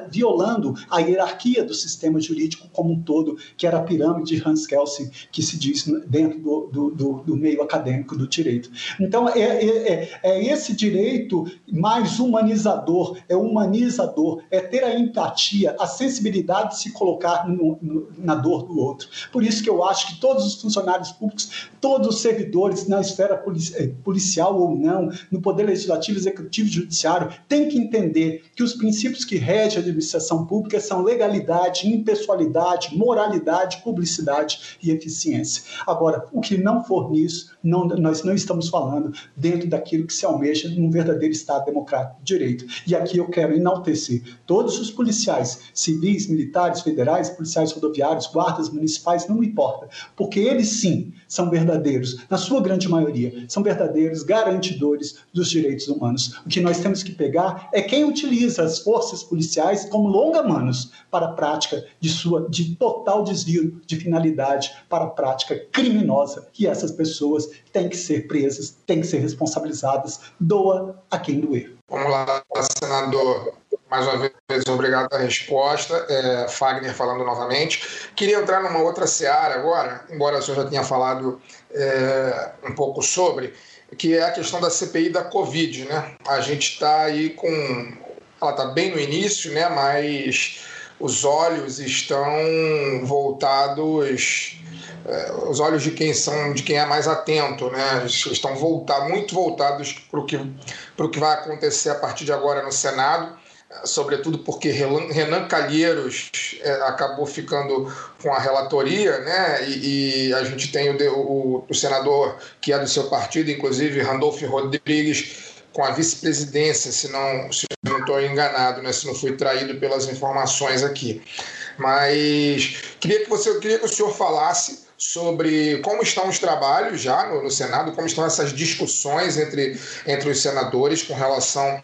violando a hierarquia do sistema jurídico como um todo, que era a pirâmide de Hans Kelsen, que se diz dentro do, do, do, do meio acadêmico do direito. Então, é, é, é, é esse direito mais humanizador, é humanizador, é ter a empatia, a sensibilidade de se colocar no, no, na dor do outro. Por isso que eu acho que todos os funcionários públicos, todos os servidores na esfera policial ou não, no poder legislativo, executivo e judiciário, tem que entender que os princípios que regem a administração pública são legalidade, impessoalidade, moralidade, publicidade e eficiência. Agora, o que não for nisso, não, nós não estamos falando dentro daquilo que se almeja num verdadeiro Estado democrático de direito. E aqui eu quero enaltecer todos os policiais, civis, militares, federais, policiais rodoviários, guardas municipais, não importa, porque eles sim são verdadeiros, na sua grande maioria, são verdadeiros garantidores dos direitos humanos. O que nós temos que pegar é quem utiliza as forças policiais como longa-manos para a prática de sua de total desvio de finalidade para a prática criminosa, e essas pessoas têm que ser presas, têm que ser responsabilizadas, doa a quem doer. Vamos lá, senador. Mais uma vez, obrigado pela resposta. É, Fagner falando novamente. Queria entrar numa outra seara agora, embora o senhor já tenha falado é, um pouco sobre, que é a questão da CPI da Covid. Né? A gente está aí com. Ela está bem no início, né? mas os olhos estão voltados é, os olhos de quem são de quem é mais atento, né? Estão voltar, muito voltados para o que, que vai acontecer a partir de agora no Senado, sobretudo porque Renan Calheiros é, acabou ficando com a relatoria, né? E, e a gente tem o, o, o, senador que é do seu partido, inclusive Randolfo Rodrigues, com a vice-presidência, se não se não estou enganado, né? Se não fui traído pelas informações aqui. Mas queria que você queria que o senhor falasse sobre como estão os trabalhos já no, no, Senado, como estão essas discussões entre, entre os senadores com relação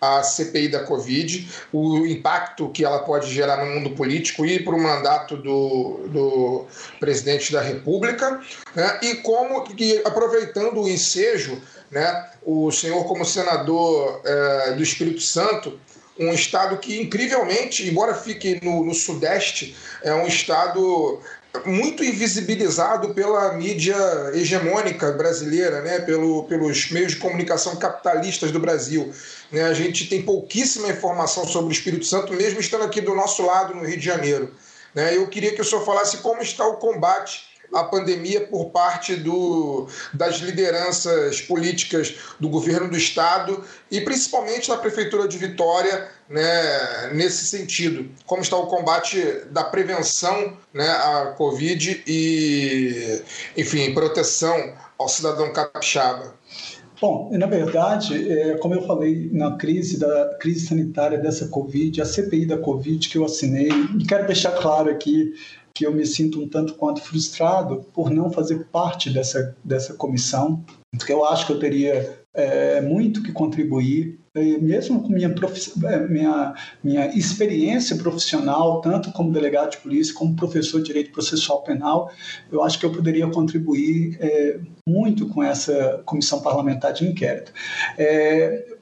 à CPI da Covid, o impacto que ela pode gerar no mundo político e para o mandato do, do presidente da República, né? e como que, aproveitando o ensejo, né, o senhor, como senador é, do Espírito Santo, um estado que, incrivelmente, embora fique no, no Sudeste, é um estado muito invisibilizado pela mídia hegemônica brasileira, né? Pelo, pelos meios de comunicação capitalistas do Brasil. Né? A gente tem pouquíssima informação sobre o Espírito Santo, mesmo estando aqui do nosso lado, no Rio de Janeiro. Né? Eu queria que o senhor falasse como está o combate a pandemia por parte do, das lideranças políticas do governo do estado e principalmente na prefeitura de Vitória, né, nesse sentido. Como está o combate da prevenção né, à Covid e, enfim, proteção ao cidadão capixaba? Bom, na verdade, é, como eu falei na crise da crise sanitária dessa Covid, a CPI da Covid que eu assinei, quero deixar claro aqui que eu me sinto um tanto quanto frustrado por não fazer parte dessa, dessa comissão, porque eu acho que eu teria é, muito que contribuir, mesmo com minha, é, minha, minha experiência profissional, tanto como delegado de polícia, como professor de direito processual penal, eu acho que eu poderia contribuir é, muito com essa comissão parlamentar de inquérito. É,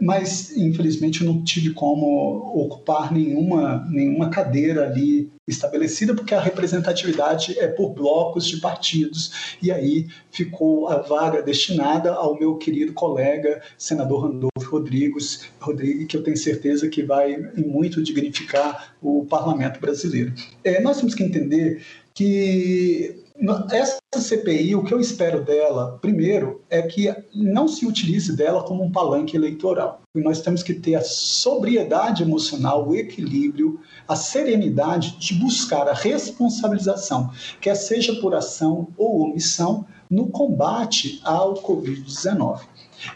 mas infelizmente eu não tive como ocupar nenhuma, nenhuma cadeira ali estabelecida, porque a representatividade é por blocos de partidos, e aí ficou a vaga destinada ao meu querido colega, senador Randolfo Rodrigues, Rodrigues que eu tenho certeza que vai muito dignificar o parlamento brasileiro. É, nós temos que entender que essa CPI, o que eu espero dela, primeiro, é que não se utilize dela como um palanque eleitoral. E nós temos que ter a sobriedade emocional, o equilíbrio, a serenidade de buscar a responsabilização, quer seja por ação ou omissão, no combate ao Covid-19.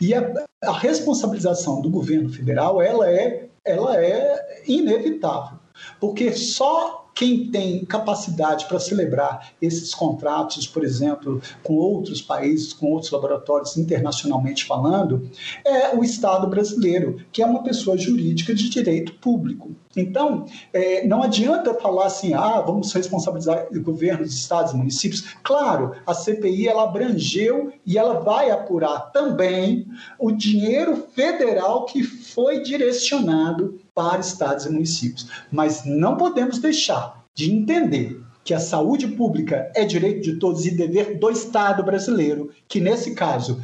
E a, a responsabilização do governo federal, ela é, ela é inevitável, porque só quem tem capacidade para celebrar esses contratos, por exemplo, com outros países, com outros laboratórios internacionalmente falando, é o Estado brasileiro, que é uma pessoa jurídica de direito público. Então, é, não adianta falar assim, ah, vamos responsabilizar governos, estados, municípios. Claro, a CPI ela abrangeu e ela vai apurar também o dinheiro federal que foi direcionado para estados e municípios. Mas não podemos deixar de entender que a saúde pública é direito de todos e dever do Estado brasileiro, que nesse caso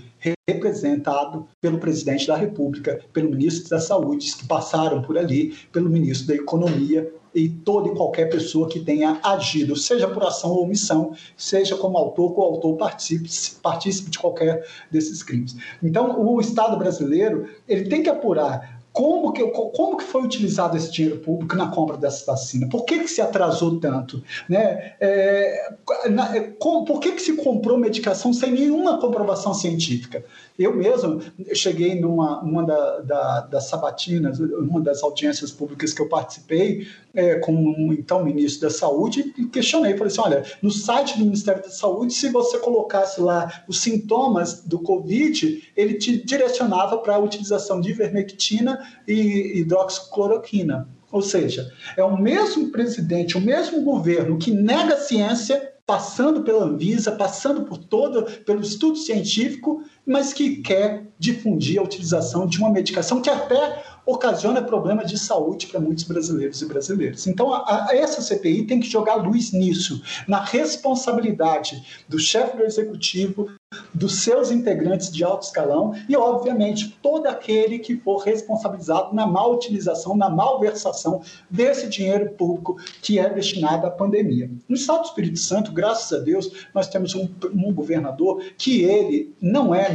representado pelo presidente da República, pelo ministro da Saúde, que passaram por ali, pelo ministro da Economia e toda e qualquer pessoa que tenha agido, seja por ação ou omissão, seja como autor ou autor participe, participe de qualquer desses crimes. Então, o Estado brasileiro ele tem que apurar como que, como que foi utilizado esse dinheiro público na compra dessa vacina? Por que, que se atrasou tanto? Né? É, na, é, com, por que, que se comprou medicação sem nenhuma comprovação científica? Eu mesmo cheguei numa uma da, da, das sabatinas, uma das audiências públicas que eu participei, é, com o então ministro da Saúde, e questionei, falei assim, olha, no site do Ministério da Saúde, se você colocasse lá os sintomas do Covid, ele te direcionava para a utilização de ivermectina e hidroxicloroquina. Ou seja, é o mesmo presidente, o mesmo governo que nega a ciência, passando pela Anvisa, passando por todo, pelo estudo científico, mas que quer difundir a utilização de uma medicação que até ocasiona problemas de saúde para muitos brasileiros e brasileiras. Então, a, a, essa CPI tem que jogar luz nisso, na responsabilidade do chefe do executivo, dos seus integrantes de alto escalão e, obviamente, todo aquele que for responsabilizado na mal utilização, na malversação desse dinheiro público que é destinado à pandemia. No Estado do Espírito Santo, graças a Deus, nós temos um, um governador que ele não é,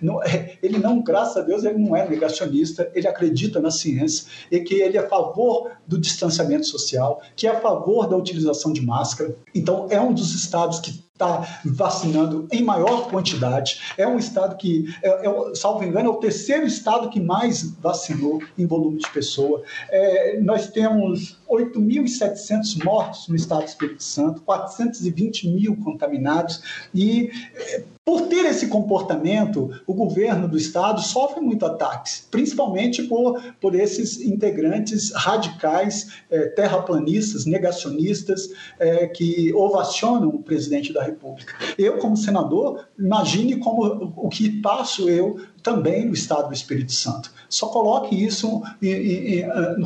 não, é, ele não, graças a Deus, ele não é negacionista, ele acredita na ciência e que ele é a favor do distanciamento social, que é a favor da utilização de máscara. Então, é um dos estados que está vacinando em maior quantidade. É um estado que, é, é, salvo engano, é o terceiro estado que mais vacinou em volume de pessoa. É, nós temos 8.700 mortos no estado do Espírito Santo, 420 mil contaminados e é, por ter esse comportamento, o governo do estado sofre muito ataques, principalmente por, por esses integrantes radicais, é, terraplanistas, negacionistas, é, que ovacionam o presidente da República. Eu, como senador, imagine como o que passo eu também no estado do Espírito Santo. Só coloque isso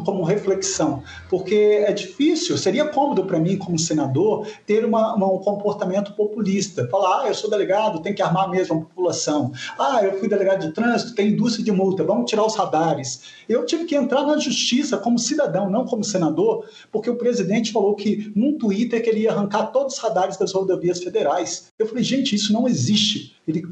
como reflexão, porque é difícil, seria cômodo para mim, como senador, ter uma, uma, um comportamento populista. Falar, ah, eu sou delegado, tem que armar mesmo a população. Ah, eu fui delegado de trânsito, tem indústria de multa, vamos tirar os radares. Eu tive que entrar na justiça como cidadão, não como senador, porque o presidente falou que num Twitter que ele ia arrancar todos os radares das rodovias federais. Eu falei, gente, isso não existe. Ele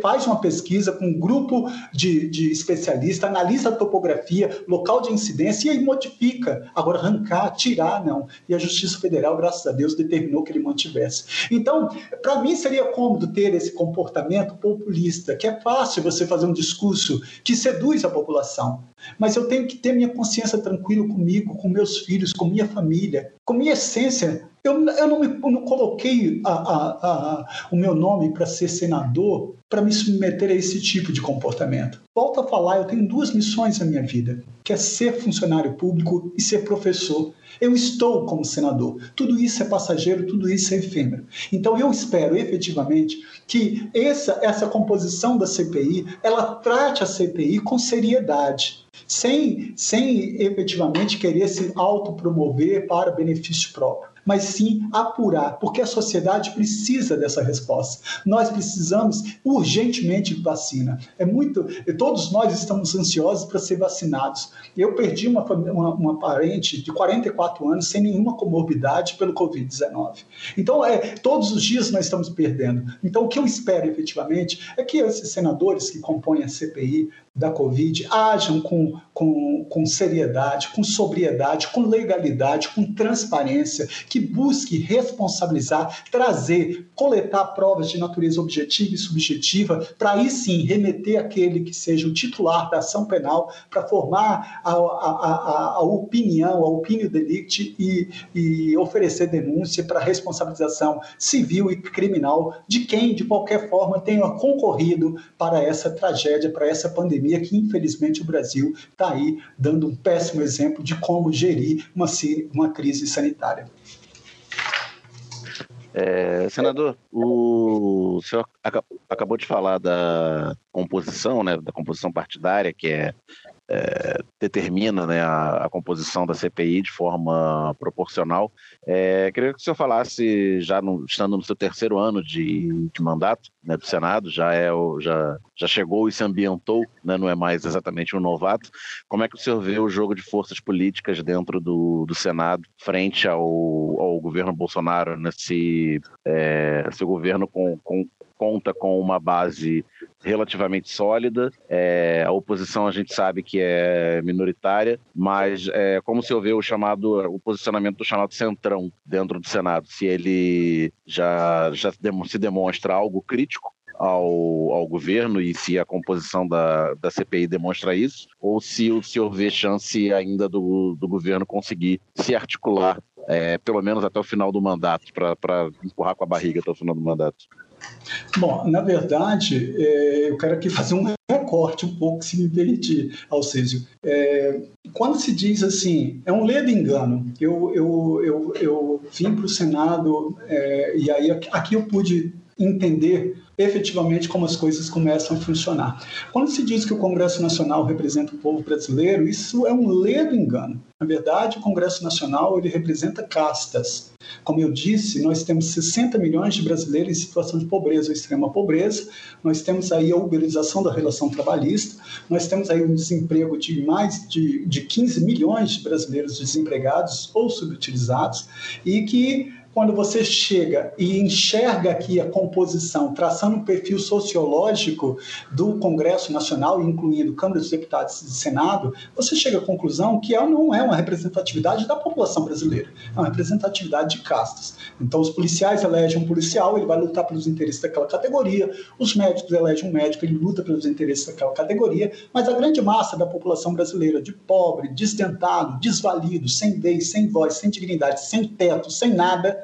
faz uma pesquisa com um grupo de, de especialistas, analisa a topografia, local de incidência e aí modifica. Agora, arrancar, tirar, não. E a Justiça Federal, graças a Deus, determinou que ele mantivesse. Então, para mim seria cômodo ter esse comportamento populista, que é fácil você fazer um discurso que seduz a população. Mas eu tenho que ter minha consciência tranquila comigo, com meus filhos, com minha família, com minha essência eu, eu não, me, eu não coloquei a, a, a, o meu nome para ser senador para me submeter a esse tipo de comportamento. Volto a falar, eu tenho duas missões na minha vida, que é ser funcionário público e ser professor. Eu estou como senador. Tudo isso é passageiro, tudo isso é efêmero. Então eu espero efetivamente que essa, essa composição da CPI, ela trate a CPI com seriedade, sem, sem efetivamente querer se autopromover para benefício próprio mas sim apurar, porque a sociedade precisa dessa resposta. Nós precisamos urgentemente de vacina. É muito, todos nós estamos ansiosos para ser vacinados. Eu perdi uma, uma, uma parente de 44 anos sem nenhuma comorbidade pelo Covid-19. Então, é, todos os dias nós estamos perdendo. Então, o que eu espero efetivamente é que esses senadores que compõem a CPI da Covid ajam com, com, com seriedade, com sobriedade, com legalidade, com transparência, que busque responsabilizar, trazer, coletar provas de natureza objetiva e subjetiva, para aí sim remeter aquele que seja o titular da ação penal para formar a, a, a, a, opinião, a opinião delicti e, e oferecer denúncia para responsabilização civil e criminal de quem, de qualquer forma, tenha concorrido para essa tragédia, para essa pandemia que, infelizmente, o Brasil está aí dando um péssimo exemplo de como gerir uma, uma crise sanitária. É, senador, o senhor acabou de falar da composição, né, da composição partidária, que é, é determina né, a, a, composição da CPI de forma proporcional. É, queria que o senhor falasse, já no, estando no seu terceiro ano de, de mandato né, do Senado, já, é o, já, já chegou e se ambientou, né, não é mais exatamente um novato. Como é que o senhor vê o jogo de forças políticas dentro do, do Senado frente ao, ao governo Bolsonaro, né, se, é, governo com, com, conta com uma base relativamente sólida. É, a oposição a gente sabe que é minoritária, mas é, como se vê o chamado, o posicionamento do chamado centrão dentro do Senado, se ele já, já se demonstra algo crítico ao, ao governo e se a composição da, da CPI demonstra isso, ou se o senhor vê chance ainda do, do governo conseguir se articular, é, pelo menos até o final do mandato, para empurrar com a barriga até o final do mandato. Bom, na verdade, é, eu quero aqui fazer um recorte um pouco, se me permitir, Alcésio. É, quando se diz assim, é um ledo engano, eu, eu, eu, eu vim para o Senado é, e aí aqui eu pude entender efetivamente como as coisas começam a funcionar. Quando se diz que o Congresso Nacional representa o povo brasileiro, isso é um ledo engano. Na verdade, o Congresso Nacional ele representa castas. Como eu disse, nós temos 60 milhões de brasileiros em situação de pobreza ou extrema pobreza, nós temos aí a uberização da relação trabalhista, nós temos aí um desemprego de mais de, de 15 milhões de brasileiros desempregados ou subutilizados, e que quando você chega e enxerga aqui a composição, traçando um perfil sociológico do Congresso Nacional, incluindo Câmara dos Deputados e Senado, você chega à conclusão que ela não é uma representatividade da população brasileira, é uma representatividade de castas. Então, os policiais elegem um policial, ele vai lutar pelos interesses daquela categoria, os médicos elegem um médico, ele luta pelos interesses daquela categoria, mas a grande massa da população brasileira, de pobre, destentado, desvalido, sem vez, sem voz, sem dignidade, sem teto, sem nada,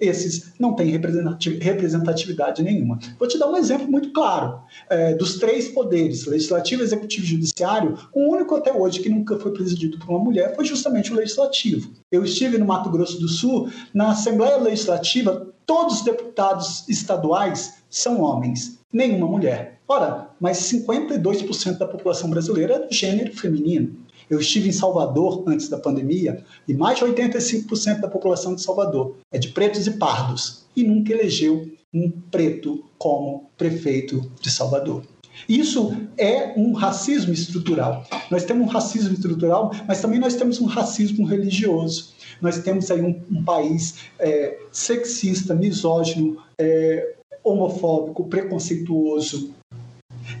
esses não têm representatividade nenhuma. Vou te dar um exemplo muito claro. É, dos três poderes, legislativo, executivo e judiciário, o único até hoje que nunca foi presidido por uma mulher foi justamente o legislativo. Eu estive no Mato Grosso do Sul, na Assembleia Legislativa, todos os deputados estaduais são homens, nenhuma mulher. Ora, mas 52% da população brasileira é do gênero feminino. Eu estive em Salvador antes da pandemia e mais de 85% da população de Salvador é de pretos e pardos e nunca elegeu um preto como prefeito de Salvador. Isso é um racismo estrutural. Nós temos um racismo estrutural, mas também nós temos um racismo religioso. Nós temos aí um, um país é, sexista, misógino, é, homofóbico, preconceituoso,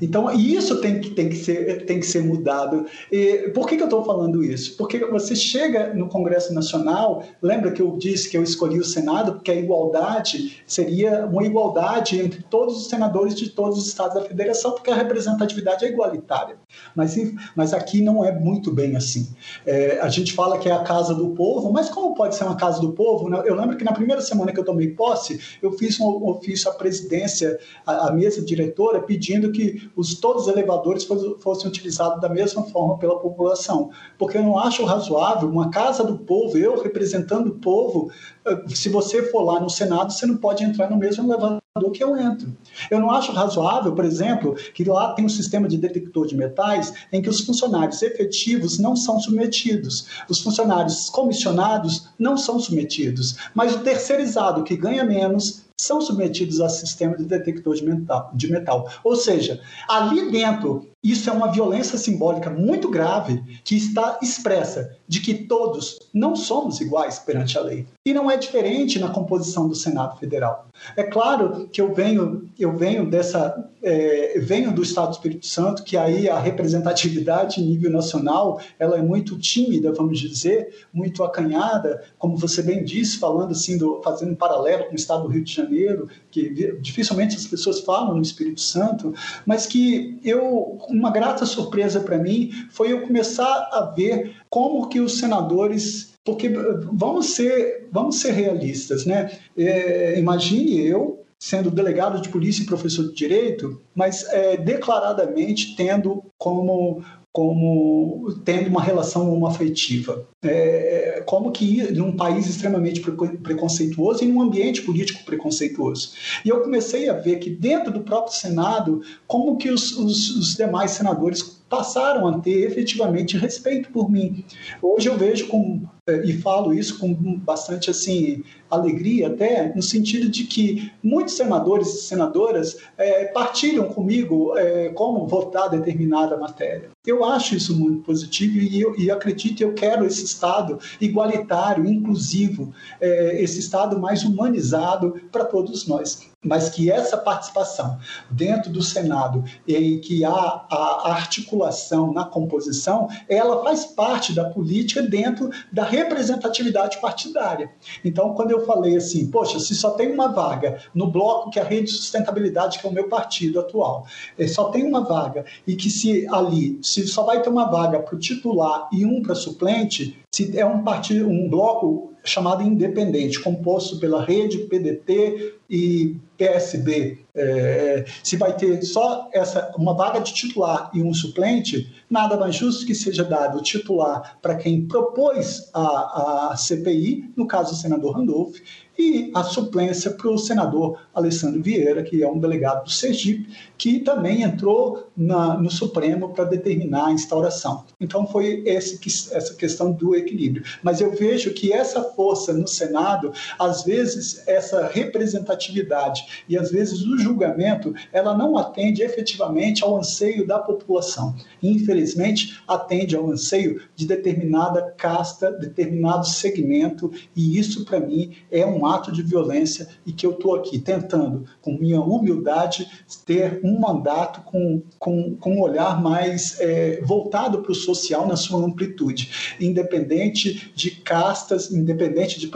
então, isso tem que, tem que, ser, tem que ser mudado. E por que, que eu estou falando isso? Porque você chega no Congresso Nacional, lembra que eu disse que eu escolhi o Senado porque a igualdade seria uma igualdade entre todos os senadores de todos os estados da federação, porque a representatividade é igualitária. Mas, mas aqui não é muito bem assim. É, a gente fala que é a casa do povo, mas como pode ser uma casa do povo? Eu lembro que na primeira semana que eu tomei posse, eu fiz um ofício à presidência, à mesa diretora, pedindo que os, todos os elevadores fossem utilizados da mesma forma pela população. Porque eu não acho razoável uma casa do povo, eu representando o povo, eh, se você for lá no Senado, você não pode entrar no mesmo elevador que eu entro. Eu não acho razoável, por exemplo, que lá tem um sistema de detector de metais em que os funcionários efetivos não são submetidos, os funcionários comissionados não são submetidos, mas o terceirizado que ganha menos são submetidos a sistema de detector de metal, de metal. Ou seja, ali dentro, isso é uma violência simbólica muito grave que está expressa de que todos não somos iguais perante a lei. E não é diferente na composição do Senado Federal. É claro que eu venho, eu venho dessa, é, venho do Estado do Espírito Santo, que aí a representatividade em nível nacional ela é muito tímida, vamos dizer, muito acanhada, como você bem disse, falando assim, do, fazendo um paralelo com o Estado do Rio de Janeiro, que dificilmente as pessoas falam no Espírito Santo, mas que eu, uma grata surpresa para mim foi eu começar a ver como que os senadores porque vamos ser, vamos ser realistas, né? É, imagine eu sendo delegado de polícia e professor de direito, mas é, declaradamente tendo como como tendo uma relação homoafetiva. É, como que num país extremamente preconceituoso e num ambiente político preconceituoso. E eu comecei a ver que dentro do próprio Senado, como que os, os, os demais senadores passaram a ter efetivamente respeito por mim. Hoje eu vejo com eh, e falo isso com bastante assim alegria até no sentido de que muitos senadores e senadoras é, partilham comigo é, como votar determinada matéria. Eu acho isso muito positivo e, eu, e acredito eu quero esse Estado igualitário, inclusivo, é, esse Estado mais humanizado para todos nós mas que essa participação dentro do Senado em que há a articulação na composição, ela faz parte da política dentro da representatividade partidária. Então, quando eu falei assim, poxa, se só tem uma vaga no bloco que é a Rede de Sustentabilidade, que é o meu partido atual, é, só tem uma vaga e que se ali, se só vai ter uma vaga para o titular e um para suplente, se é um partido, um bloco chamado independente, composto pela rede PDT e PSB. É, se vai ter só essa uma vaga de titular e um suplente, nada mais justo que seja dado o titular para quem propôs a, a CPI, no caso o senador Randolph, e a suplência para o senador Alessandro Vieira, que é um delegado do Sergipe, que também entrou na, no Supremo para determinar a instauração. Então foi esse, essa questão do equilíbrio. Mas eu vejo que essa força no Senado, às vezes essa representatividade e às vezes o julgamento, ela não atende efetivamente ao anseio da população. Infelizmente, atende ao anseio de determinada casta, determinado segmento, e isso para mim é um ato de violência e que eu estou aqui tentando, com minha humildade, ter um mandato com, com, com um olhar mais é, voltado para o social na sua amplitude, independente de castas, independente de,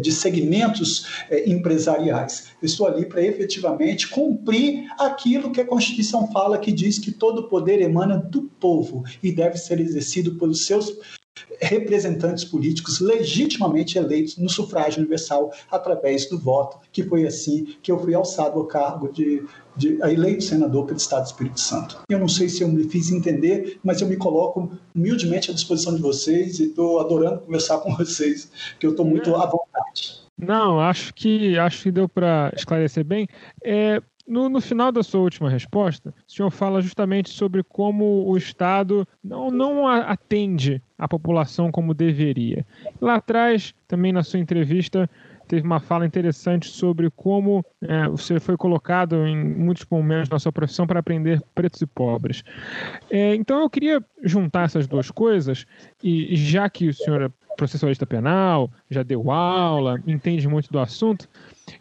de segmentos é, empresariais. Eu estou ali para efetivamente cumprir aquilo que a Constituição fala, que diz que todo poder emana do povo e deve ser exercido pelos seus representantes políticos legitimamente eleitos no sufrágio universal através do voto, que foi assim que eu fui alçado ao cargo de, de eleito senador pelo Estado do Espírito Santo. Eu não sei se eu me fiz entender, mas eu me coloco humildemente à disposição de vocês e estou adorando conversar com vocês, que eu estou muito à vontade. Não, acho que acho que deu para esclarecer bem. É, no, no, final da sua última resposta, o senhor fala justamente sobre como o Estado não, não atende a população como deveria. Lá atrás, também na sua entrevista, teve uma fala interessante sobre como é, você foi colocado em muitos momentos na sua profissão para aprender pretos e pobres. É, então eu queria juntar essas duas coisas, e já que o senhor é processualista penal, já deu aula, entende muito do assunto,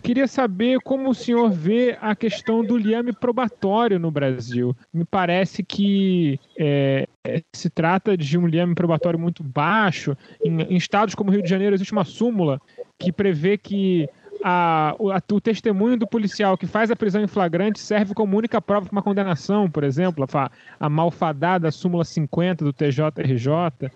Queria saber como o senhor vê a questão do liame probatório no Brasil. Me parece que é, se trata de um liame probatório muito baixo. Em, em, estados como Rio de Janeiro existe uma súmula que prevê que a, o, a, o, testemunho do policial que faz a prisão em flagrante serve como única prova para uma condenação, por exemplo, a, a malfadada súmula 50 do TJRJ.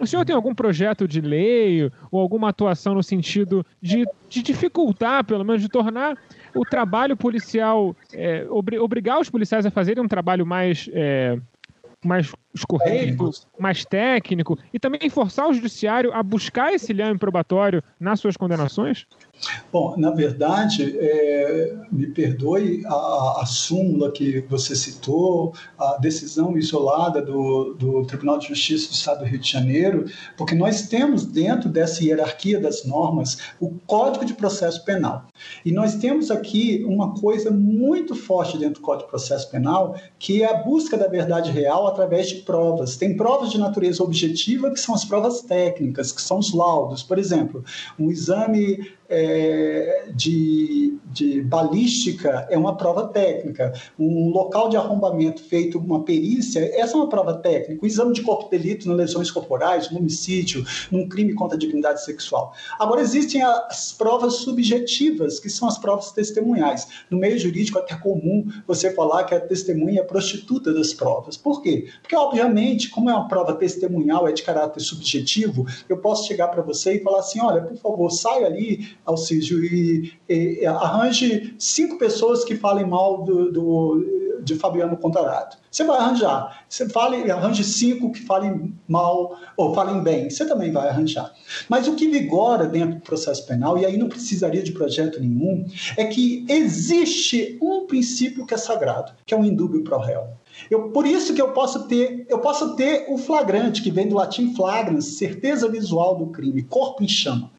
O senhor tem algum projeto de lei ou alguma atuação no sentido de, de dificultar, pelo menos, de tornar o trabalho policial, é, obri obrigar os policiais a fazerem um trabalho mais é, mais escorrido, mais técnico, e também forçar o judiciário a buscar esse lhame probatório nas suas condenações? Bom, na verdade, é, me perdoe a, a, súmula que você citou, a decisão isolada do, do Tribunal de Justiça do Estado do Rio de Janeiro, porque nós temos dentro dessa hierarquia das normas o Código de Processo Penal. E nós temos aqui uma coisa muito forte dentro do Código de Processo Penal, que é a busca da verdade real através de provas. Tem provas de natureza objetiva, que são as provas técnicas, que são os laudos. Por exemplo, um exame é, de, de balística é uma prova técnica. Um local de arrombamento feito uma perícia, essa é uma prova técnica. O exame de corpo de delito, nas lesões corporais, no homicídio, num crime contra a dignidade sexual. Agora, existem as provas subjetivas, que são as provas testemunhais. No meio jurídico, é até comum você falar que a testemunha é prostituta das provas. Por quê? Porque, obviamente, como é uma prova testemunhal, é de caráter subjetivo, eu posso chegar para você e falar assim: olha, por favor, saia ali Alcísio, e, e, arranje cinco pessoas que falem mal do, do, de Fabiano Contarato. Você vai arranjar. Você fale, arranje cinco que falem mal ou falem bem. Você também vai arranjar. Mas o que vigora dentro do processo penal, e aí não precisaria de projeto nenhum, é que existe um princípio que é sagrado, que é o indúbio pro réu. Eu, por isso que eu posso ter, eu posso ter o flagrante, que vem do latim flagrans, certeza visual do crime, corpo em chama.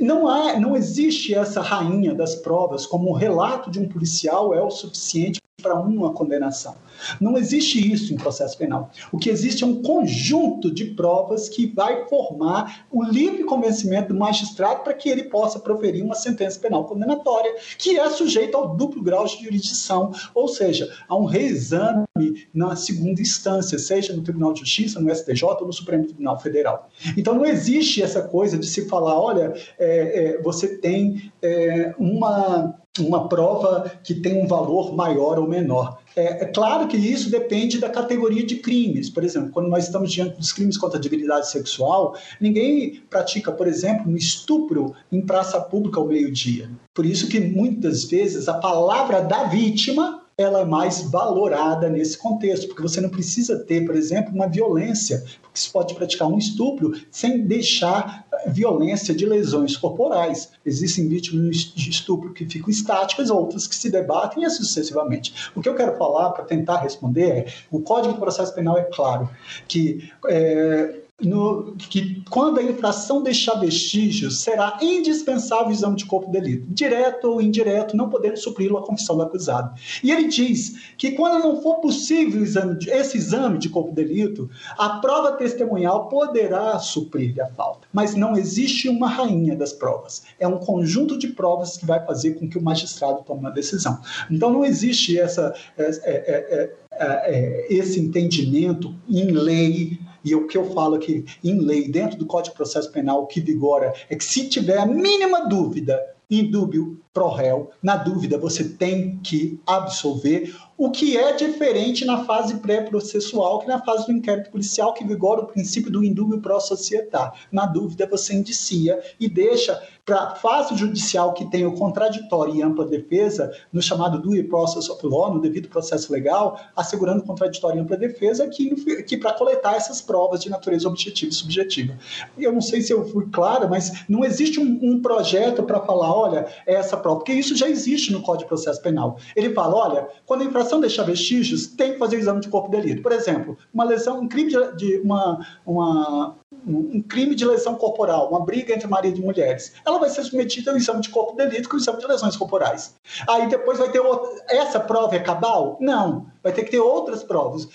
Não há, não existe essa rainha das provas como o relato de um policial é o suficiente para uma condenação. Não existe isso em processo penal. O que existe é um conjunto de provas que vai formar o livre convencimento do magistrado para que ele possa proferir uma sentença penal condenatória, que é sujeita ao duplo grau de jurisdição, ou seja, a um reexame na segunda instância, seja no Tribunal de Justiça, no STJ ou no Supremo Tribunal Federal. Então não existe essa coisa de se falar, olha, é, é, você tem é, uma uma prova que tem um valor maior ou menor. É, é, claro que isso depende da categoria de crimes. Por exemplo, quando nós estamos diante dos crimes contra a dignidade sexual, ninguém pratica, por exemplo, um estupro em praça pública ao meio-dia. Por isso que muitas vezes a palavra da vítima ela é mais valorada nesse contexto, porque você não precisa ter, por exemplo, uma violência, porque se pode praticar um estupro sem deixar violência de lesões corporais. Existem vítimas de estupro que ficam estáticas, outras que se debatem e assim sucessivamente. O que eu quero falar para tentar responder é: o Código de Processo Penal é claro que é, no, que quando a infração deixar vestígios, será indispensável o exame de corpo de delito, direto ou indireto, não podendo supri-lo a confissão do acusado. E ele diz que quando não for possível esse exame de corpo de delito, a prova testemunhal poderá suprir a falta. Mas não existe uma rainha das provas. É um conjunto de provas que vai fazer com que o magistrado tome uma decisão. Então não existe essa, é, é, é, esse entendimento em lei e o que eu falo aqui em lei, dentro do Código de Processo Penal, que vigora é que se tiver a mínima dúvida, indúbio pro réu, na dúvida você tem que absolver o que é diferente na fase pré-processual que na fase do inquérito policial, que vigora o princípio do indúbio pro societar. Na dúvida, você indicia e deixa para a fase judicial que tem o contraditório e ampla defesa, no chamado due process of law, no devido processo legal, assegurando contraditório e ampla defesa, que, que para coletar essas provas de natureza objetiva e subjetiva. Eu não sei se eu fui clara, mas não existe um, um projeto para falar, olha, é essa prova, porque isso já existe no Código de Processo Penal. Ele fala, olha, quando a infração deixar vestígios, tem que fazer o exame de corpo de delito. Por exemplo, uma lesão, um crime de, de uma, uma, um crime de lesão corporal, uma briga entre marido e mulheres, ela vai ser submetida ao exame de corpo de delito com o exame de lesões corporais. Aí depois vai ter outra. Essa prova é cabal? Não. Vai ter que ter outras provas.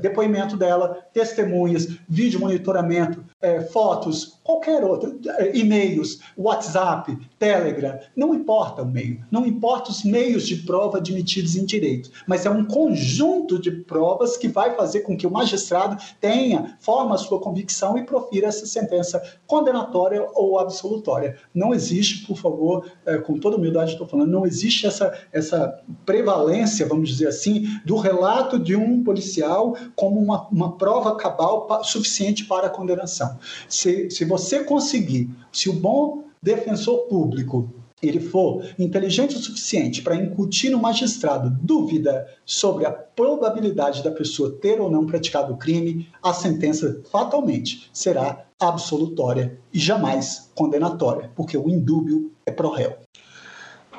Depoimento dela, testemunhas, vídeo monitoramento, é, fotos, qualquer outro, é, e-mails, WhatsApp, Telegram, não importa o meio, não importa os meios de prova admitidos em direito, mas é um conjunto de provas que vai fazer com que o magistrado tenha, forma a sua convicção e profira essa sentença condenatória ou absolutória. Não existe, por favor, é, com toda humildade estou falando, não existe essa, essa prevalência, vamos dizer assim, do relato de um policial como uma, uma prova cabal suficiente para a condenação. Se, se você conseguir, se o bom defensor público ele for inteligente o suficiente para incutir no magistrado dúvida sobre a probabilidade da pessoa ter ou não praticado o crime, a sentença fatalmente será absolutória e jamais condenatória, porque o indúbio é pro réu.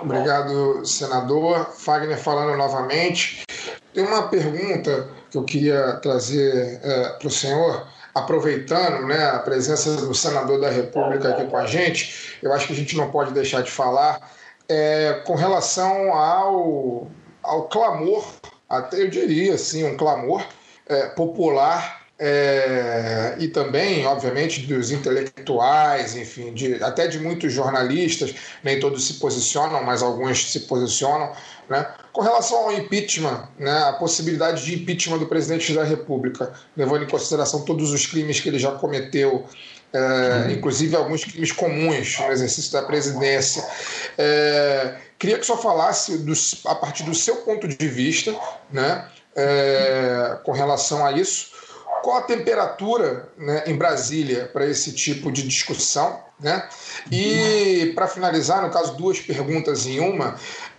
Obrigado, senador. Fagner falando novamente. Tem uma pergunta que eu queria trazer é, para o senhor aproveitando né, a presença do senador da República aqui com a gente, eu acho que a gente não pode deixar de falar é, com relação ao, ao clamor, até eu diria assim, um clamor é, popular é, e também, obviamente, dos intelectuais, enfim, de, até de muitos jornalistas, nem todos se posicionam, mas alguns se posicionam, né? Com relação ao impeachment, né, a possibilidade de impeachment do presidente da República, levando em consideração todos os crimes que ele já cometeu, é, inclusive alguns crimes comuns no exercício da presidência. É, queria que só falasse, do, a partir do seu ponto de vista, né, é, com relação a isso, qual a temperatura né, em Brasília para esse tipo de discussão? Né? E, para finalizar, no caso, duas perguntas em uma.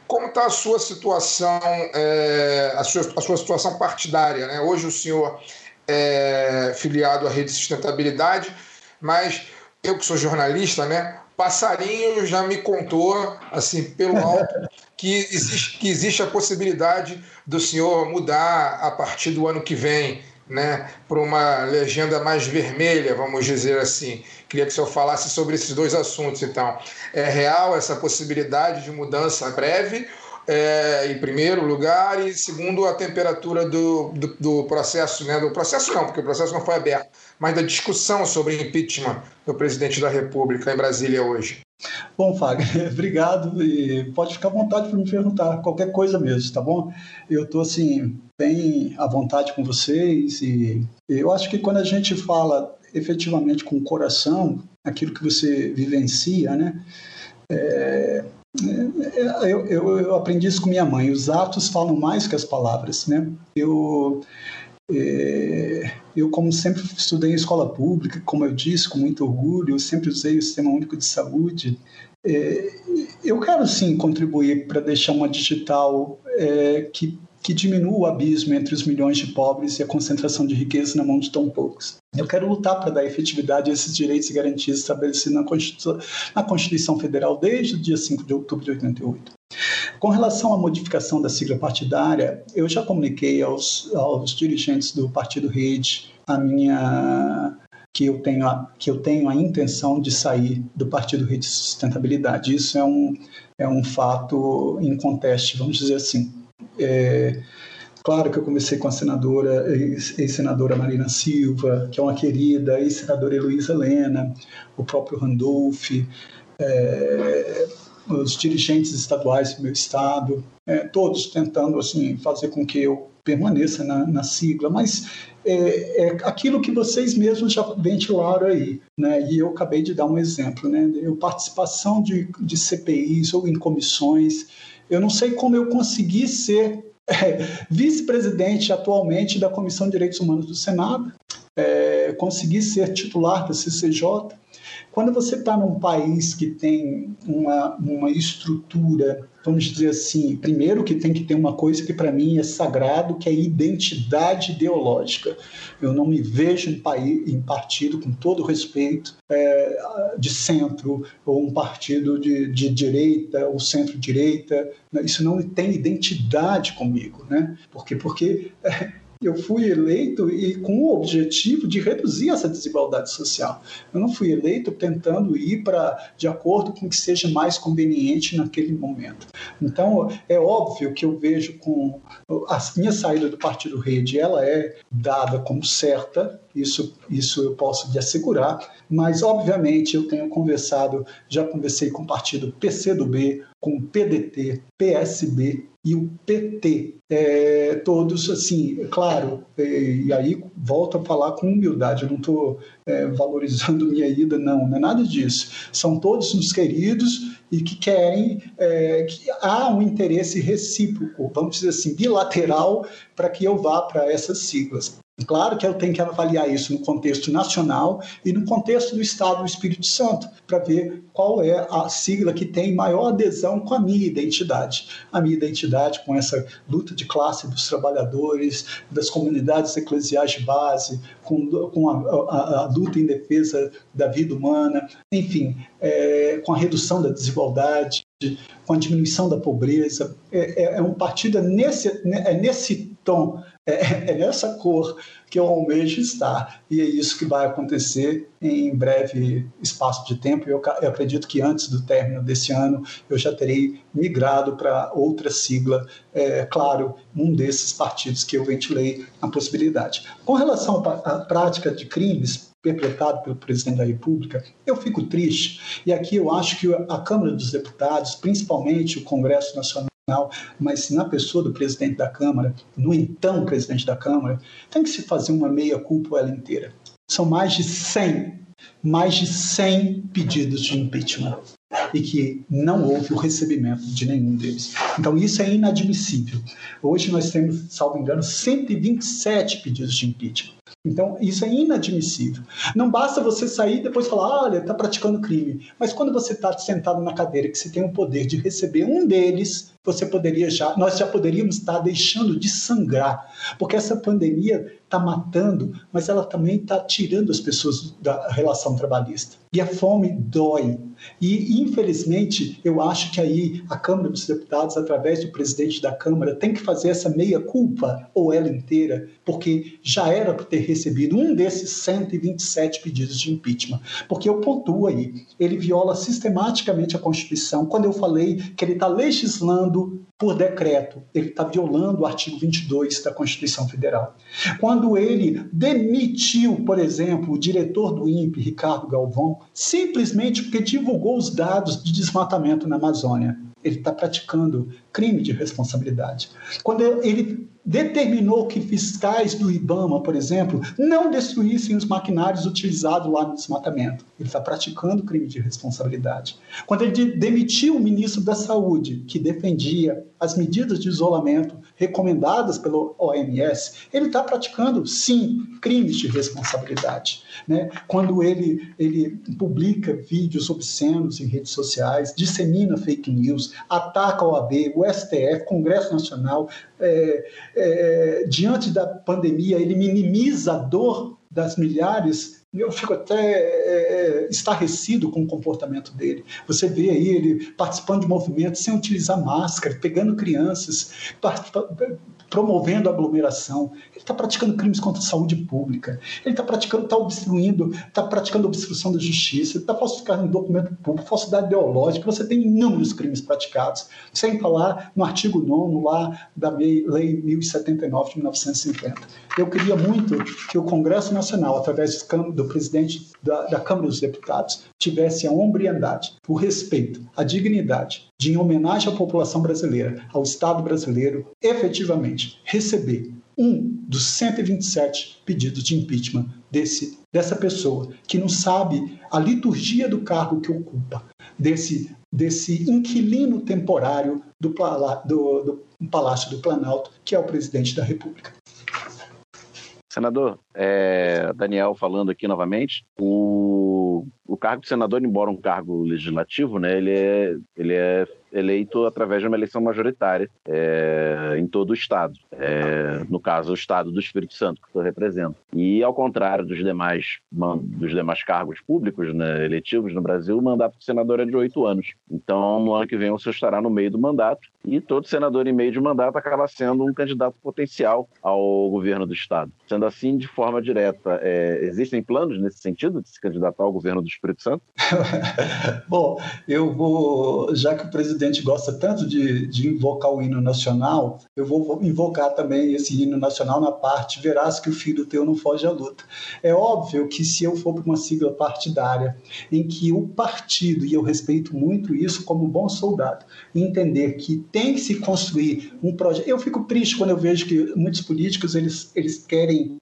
Como está a sua situação, é, a, sua, a sua situação partidária? Né? Hoje o senhor é filiado à Rede Sustentabilidade, mas eu que sou jornalista, né? Passarinho já me contou, assim, pelo alto, que existe, que existe a possibilidade do senhor mudar a partir do ano que vem, né, para uma legenda mais vermelha, vamos dizer assim. Queria que o senhor falasse sobre esses dois assuntos, então. É real essa possibilidade de mudança breve é, em primeiro lugar, e segundo, a temperatura do, do, do, processo, né? do processo não, porque o processo não foi aberto, mas da discussão sobre impeachment do presidente da República em Brasília hoje. Bom, Fagner, obrigado e pode ficar à vontade para me perguntar qualquer coisa mesmo, tá bom? Eu estou assim bem à vontade com vocês e eu acho que quando a gente fala efetivamente com o coração, aquilo que você vivencia, né? É, é, eu, eu, eu, aprendi isso com minha mãe. Os atos falam mais que as palavras, né? Eu, é, eu como sempre estudei em escola pública, como eu disse, com muito orgulho, eu sempre usei o Sistema Único de Saúde. É, eu quero sim contribuir para deixar uma digital é, que que diminua o abismo entre os milhões de pobres e a concentração de riqueza na mão de tão poucos. Eu quero lutar para dar efetividade a esses direitos e garantias estabelecidos na Constituição, na Constituição Federal desde o dia 5 de outubro de 88. Com relação à modificação da sigla partidária, eu já comuniquei aos, aos dirigentes do Partido Rede a minha que eu tenho a, que eu tenho a intenção de sair do Partido Rede de Sustentabilidade. Isso é um, é um fato inconteste, vamos dizer assim. É, claro que eu comecei com a senadora, ex-senadora Marina Silva, que é uma querida, ex-senadora Heloísa Helena, o próprio Randolph, é, os dirigentes estaduais do meu estado, é, todos tentando assim fazer com que eu permaneça na, na sigla, mas é, é, aquilo que vocês mesmos já ventilaram aí, né? E eu acabei de dar um exemplo, né? Eu participação de, de CPIs ou em comissões, eu não sei como eu consegui ser é, vice-presidente atualmente da Comissão de Direitos Humanos do Senado, é, consegui ser titular da CCJ. Quando você está num país que tem uma, uma estrutura vamos dizer assim, primeiro que tem que ter uma coisa que para mim é sagrado, que é identidade ideológica. Eu não me vejo em, país, em partido, com todo respeito, é, de centro, ou um partido de, de direita, ou centro-direita. Isso não tem identidade comigo, né? Por quê? Porque é, eu fui eleito e com o objetivo de reduzir essa desigualdade social. Eu não fui eleito tentando ir para de acordo com o que seja mais conveniente naquele momento. Então, é óbvio que eu vejo com a minha saída do Partido Rede, ela é dada como certa, isso, isso eu posso lhe assegurar, mas obviamente eu tenho conversado, já conversei com o partido PCdoB, com o PDT, PSB e o PT. É, todos, assim, é claro, é, e aí volto a falar com humildade, eu não estou é, valorizando minha ida, não, não é nada disso. São todos uns queridos e que querem que há um interesse recíproco, vamos dizer assim, bilateral, para que eu vá para essas siglas. Claro que eu tenho que avaliar isso no contexto nacional e no contexto do Estado do Espírito Santo, para ver qual é a sigla que tem maior adesão com a minha identidade. A minha identidade com essa luta de classe dos trabalhadores, das comunidades eclesiais de base, com, com a, a, a luta em defesa da vida humana, enfim, é, com a redução da desigualdade, com a diminuição da pobreza. É, é, é um partido nesse, é nesse tom é, é nessa cor que eu almejo estar. E é isso que vai acontecer em breve espaço de tempo. Eu, eu acredito que antes do término desse ano eu já terei migrado para outra sigla, é, claro, um desses partidos que eu ventilei a possibilidade. Com relação à prática de crimes, perpetrado pelo presidente da República, eu fico triste. E aqui eu acho que a Câmara dos Deputados, principalmente o Congresso Nacional, mas na pessoa do presidente da Câmara, no então presidente da Câmara, tem que se fazer uma meia-culpa ela inteira. São mais de 100, mais de 100 pedidos de impeachment e que não houve o recebimento de nenhum deles. Então isso é inadmissível. Hoje nós temos, salvo engano, 127 pedidos de impeachment. Então, isso é inadmissível. Não basta você sair e depois falar, olha, está praticando crime. Mas quando você está sentado na cadeira, que você tem o poder de receber um deles, você poderia já, nós já poderíamos estar deixando de sangrar, porque essa pandemia está matando, mas ela também está tirando as pessoas da relação trabalhista. E a fome dói. E, infelizmente, eu acho que aí a Câmara dos Deputados, através do presidente da Câmara, tem que fazer essa meia-culpa, ou ela inteira, porque já era para ter recebido um desses 127 pedidos de impeachment. Porque eu pontuo aí, ele viola sistematicamente a Constituição. Quando eu falei que ele está legislando por decreto, ele está violando o artigo 22 da Constituição Federal. Quando ele demitiu, por exemplo, o diretor do INPE, Ricardo Galvão, simplesmente porque divulgou os dados de desmatamento na Amazônia. Ele está praticando crime de responsabilidade. Quando ele determinou que fiscais do IBAMA, por exemplo, não destruíssem os maquinários utilizados lá no desmatamento. Ele está praticando crime de responsabilidade. Quando ele demitiu o ministro da Saúde, que defendia as medidas de isolamento recomendadas pelo OMS, ele está praticando, sim, crimes de responsabilidade. Né? Quando ele, ele publica vídeos obscenos em redes sociais, dissemina fake news, ataca a OAB, o STF, Congresso Nacional, é, é, diante da pandemia, ele minimiza a dor das milhares eu fico até é, estarrecido com o comportamento dele. Você vê aí ele participando de movimentos sem utilizar máscara, pegando crianças, promovendo aglomeração. Ele está praticando crimes contra a saúde pública. Ele está praticando, está obstruindo, está praticando obstrução da justiça, está falsificando um documento público, falsidade ideológica. Você tem inúmeros crimes praticados, sem falar no artigo 9 lá da Lei 1079 de 1950. Eu queria muito que o Congresso Nacional, através do presidente da, da Câmara dos Deputados, tivesse a hombridade, o respeito, a dignidade de, em homenagem à população brasileira, ao Estado brasileiro, efetivamente receber um dos 127 pedidos de impeachment desse, dessa pessoa que não sabe a liturgia do cargo que ocupa, desse, desse inquilino temporário do, do, do Palácio do Planalto, que é o presidente da República. Senador, é, Daniel falando aqui novamente, o, o cargo de senador, embora um cargo legislativo, né, ele é, ele é eleito através de uma eleição majoritária é, em todo o Estado. É, no caso, o Estado do Espírito Santo, que eu represento. E, ao contrário dos demais, dos demais cargos públicos né, eletivos no Brasil, o mandato de senador é de oito anos. Então, no ano que vem, senhor estará no meio do mandato e todo senador em meio de mandato acaba sendo um candidato potencial ao governo do Estado. Sendo assim, de forma direta, é, existem planos nesse sentido de se candidatar ao governo do Espírito Santo? Bom, eu vou, já que o presidente gosta tanto de, de invocar o hino nacional, eu vou invocar também esse hino nacional na parte verás que o filho teu não foge à luta. É óbvio que se eu for para uma sigla partidária, em que o partido, e eu respeito muito isso como bom soldado, entender que tem que se construir um projeto. Eu fico triste quando eu vejo que muitos políticos eles, eles querem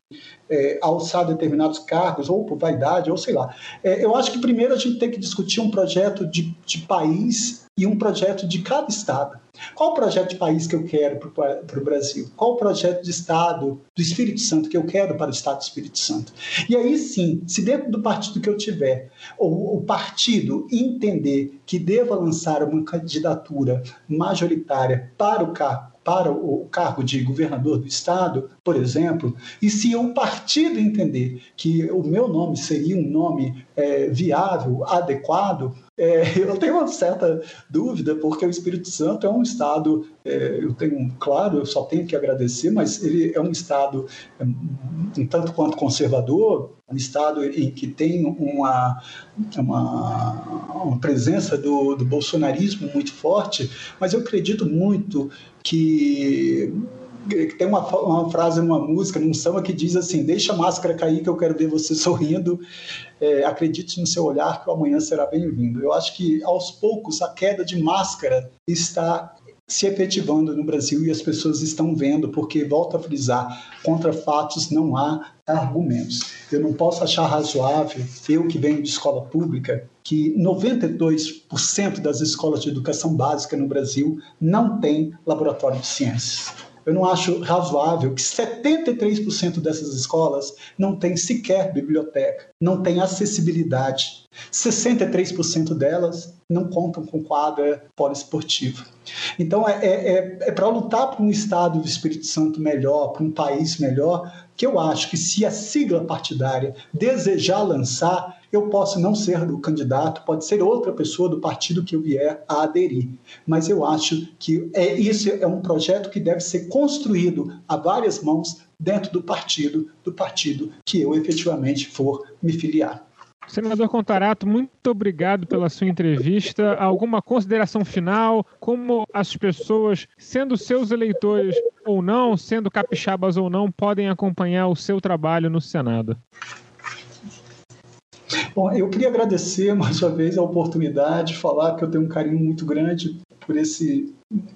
é, alçar determinados cargos, ou por vaidade, ou sei lá. É, eu acho que primeiro a gente tem que discutir um projeto de, de país e um projeto de cada estado. Qual o projeto de país que eu quero para o Brasil? Qual o projeto de Estado do Espírito Santo que eu quero para o Estado do Espírito Santo? E aí sim, se dentro do partido que eu tiver, ou o partido entender que deva lançar uma candidatura majoritária para o cargo para o cargo de governador do estado, por exemplo, e se o partido entender que o meu nome seria um nome é, viável, adequado, é, eu tenho uma certa dúvida, porque o Espírito Santo é um estado, é, eu tenho, claro, eu só tenho que agradecer, mas ele é um estado é, um tanto quanto conservador, um estado em que tem uma, uma, uma presença do, do bolsonarismo muito forte, mas eu acredito muito que tem uma, uma frase numa música, num samba, que diz assim: Deixa a máscara cair, que eu quero ver você sorrindo. É, acredite no seu olhar, que o amanhã será bem-vindo. Eu acho que, aos poucos, a queda de máscara está se efetivando no Brasil e as pessoas estão vendo, porque, volto a frisar, contra fatos não há argumentos. Eu não posso achar razoável, eu que venho de escola pública, que 92% das escolas de educação básica no Brasil não têm laboratório de ciências. Eu não acho razoável que 73% dessas escolas não têm sequer biblioteca, não têm acessibilidade. 63% delas não contam com quadra poliesportiva. Então, é, é, é, é para lutar por um Estado do Espírito Santo melhor, para um país melhor, que eu acho que se a sigla partidária desejar lançar, Eu posso não ser o candidato, pode ser outra pessoa do partido que eu vier a aderir, mas eu acho que é, isso é um projeto que deve ser construído a várias mãos dentro do partido, do partido que eu efetivamente for me filiar. Senador Contarato, muito obrigado pela sua entrevista. Alguma consideração final? Como as pessoas, sendo seus eleitores ou não, sendo capixabas ou não, podem acompanhar o seu trabalho no Senado? Bom, eu queria agradecer mais uma vez a oportunidade de falar que eu tenho um carinho muito grande por esse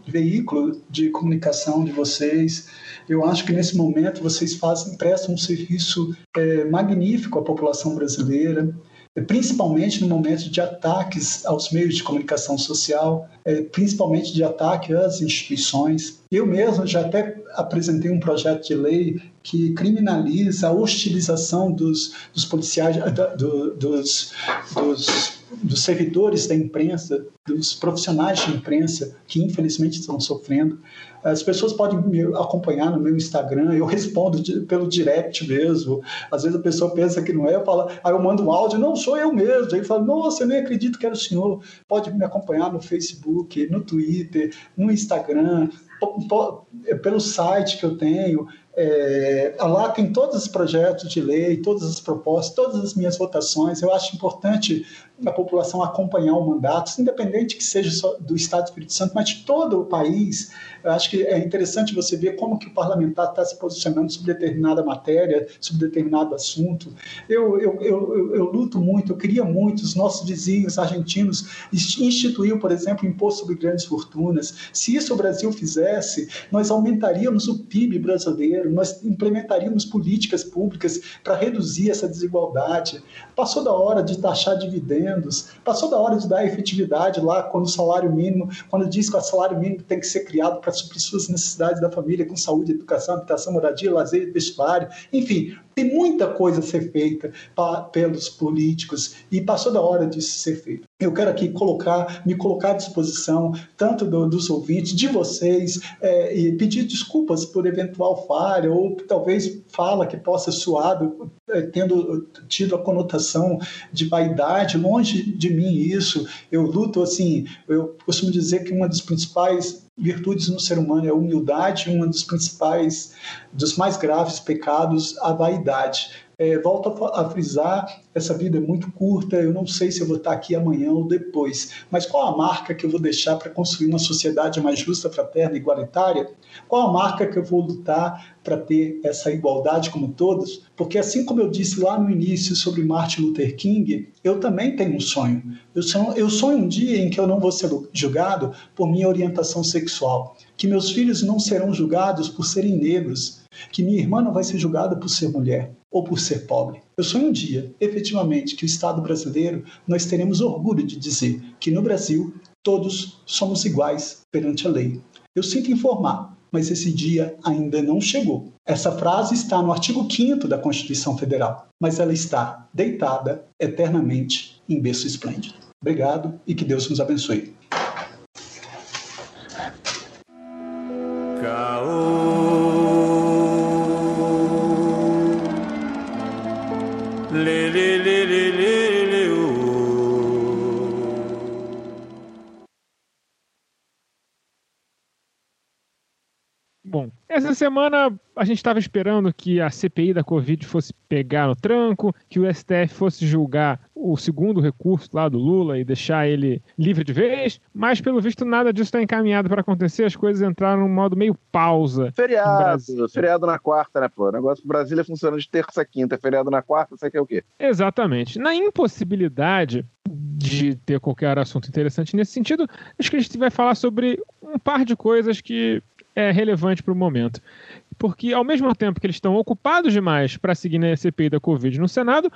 veículo de comunicação de vocês. Eu acho que nesse momento vocês fazem, prestam um serviço é, magnífico à população brasileira principalmente no momento de ataques aos meios de comunicação social, é, principalmente de ataque às instituições. Eu mesmo já até apresentei um projeto de lei que criminaliza a hostilização dos, dos policiais, do, dos, dos, dos servidores da imprensa, dos profissionais de imprensa que infelizmente estão sofrendo. As pessoas podem me acompanhar no meu Instagram, eu respondo pelo direct mesmo. Às vezes a pessoa pensa que não é, eu falo, aí eu mando um áudio, não sou eu mesmo. Aí fala, nossa, eu nem acredito que era o senhor. Pode me acompanhar no Facebook, no Twitter, no Instagram, pelo site que eu tenho. É, lá tem todos os projetos de lei, todas as propostas, todas as minhas votações. Eu acho importante a população acompanhar o mandato, independente que seja do Estado do Espírito Santo, mas de todo o país. Eu acho que é interessante você ver como que o parlamentar está se posicionando sobre determinada matéria, sobre determinado assunto. Eu, eu, eu, eu, eu luto muito, eu queria muito, os nossos vizinhos argentinos instituiu, por exemplo, imposto sobre grandes fortunas. Se isso o Brasil fizesse, nós aumentaríamos o PIB brasileiro, nós implementaríamos políticas públicas para reduzir essa desigualdade. Passou da hora de taxar dividendos, passou da hora de dar efetividade lá quando o salário mínimo, quando diz que o salário mínimo tem que ser criado para suprir suas necessidades da família com saúde, educação, habitação, moradia, lazer, vestuário, enfim, tem muita coisa a ser feita pelos políticos e passou da hora disso ser feito. Eu quero aqui colocar, me colocar à disposição, tanto do, dos ouvintes, de vocês, é, e pedir desculpas por eventual falha, ou talvez fala que possa soar, é, tendo tido a conotação de vaidade, longe de mim isso. Eu luto, assim, eu costumo dizer que uma das principais virtudes no ser humano é a humildade, uma dos principais, dos mais graves pecados, a vaidade. É, volto a, frisar, essa vida é muito curta, eu não sei se eu vou estar aqui amanhã ou depois, mas qual a marca que eu vou deixar para construir uma sociedade mais justa, fraterna igualitária? Qual a marca que eu vou lutar para ter essa igualdade como todos? Porque assim como eu disse lá no início sobre Martin Luther King, eu também tenho um sonho. Eu sonho, eu sonho um dia em que eu não vou ser julgado por minha orientação sexual, que meus filhos não serão julgados por serem negros, que minha irmã não vai ser julgada por ser mulher ou por ser pobre. Eu sonho um dia, efetivamente, que o Estado brasileiro nós teremos orgulho de dizer que no Brasil todos somos iguais perante a lei. Eu sinto informar, mas esse dia ainda não chegou. Essa frase está no artigo 5 da Constituição Federal, mas ela está deitada eternamente em berço esplêndido. Obrigado e que Deus nos abençoe. Semana a gente estava esperando que a CPI da Covid fosse pegar no tranco, que o STF fosse julgar o segundo recurso lá do Lula e deixar ele livre de vez, mas pelo visto nada disso está encaminhado para acontecer, as coisas entraram num modo meio pausa. Feriado, feriado na quarta, né, pô? O negócio do Brasília funciona de terça a quinta, feriado na quarta, você quer o quê? Exatamente. Na impossibilidade de ter qualquer assunto interessante nesse sentido, acho que a gente vai falar sobre um par de coisas que é relevante para o momento. Porque, ao mesmo tempo que eles estão ocupados demais para seguir na CPI da Covid no Senado,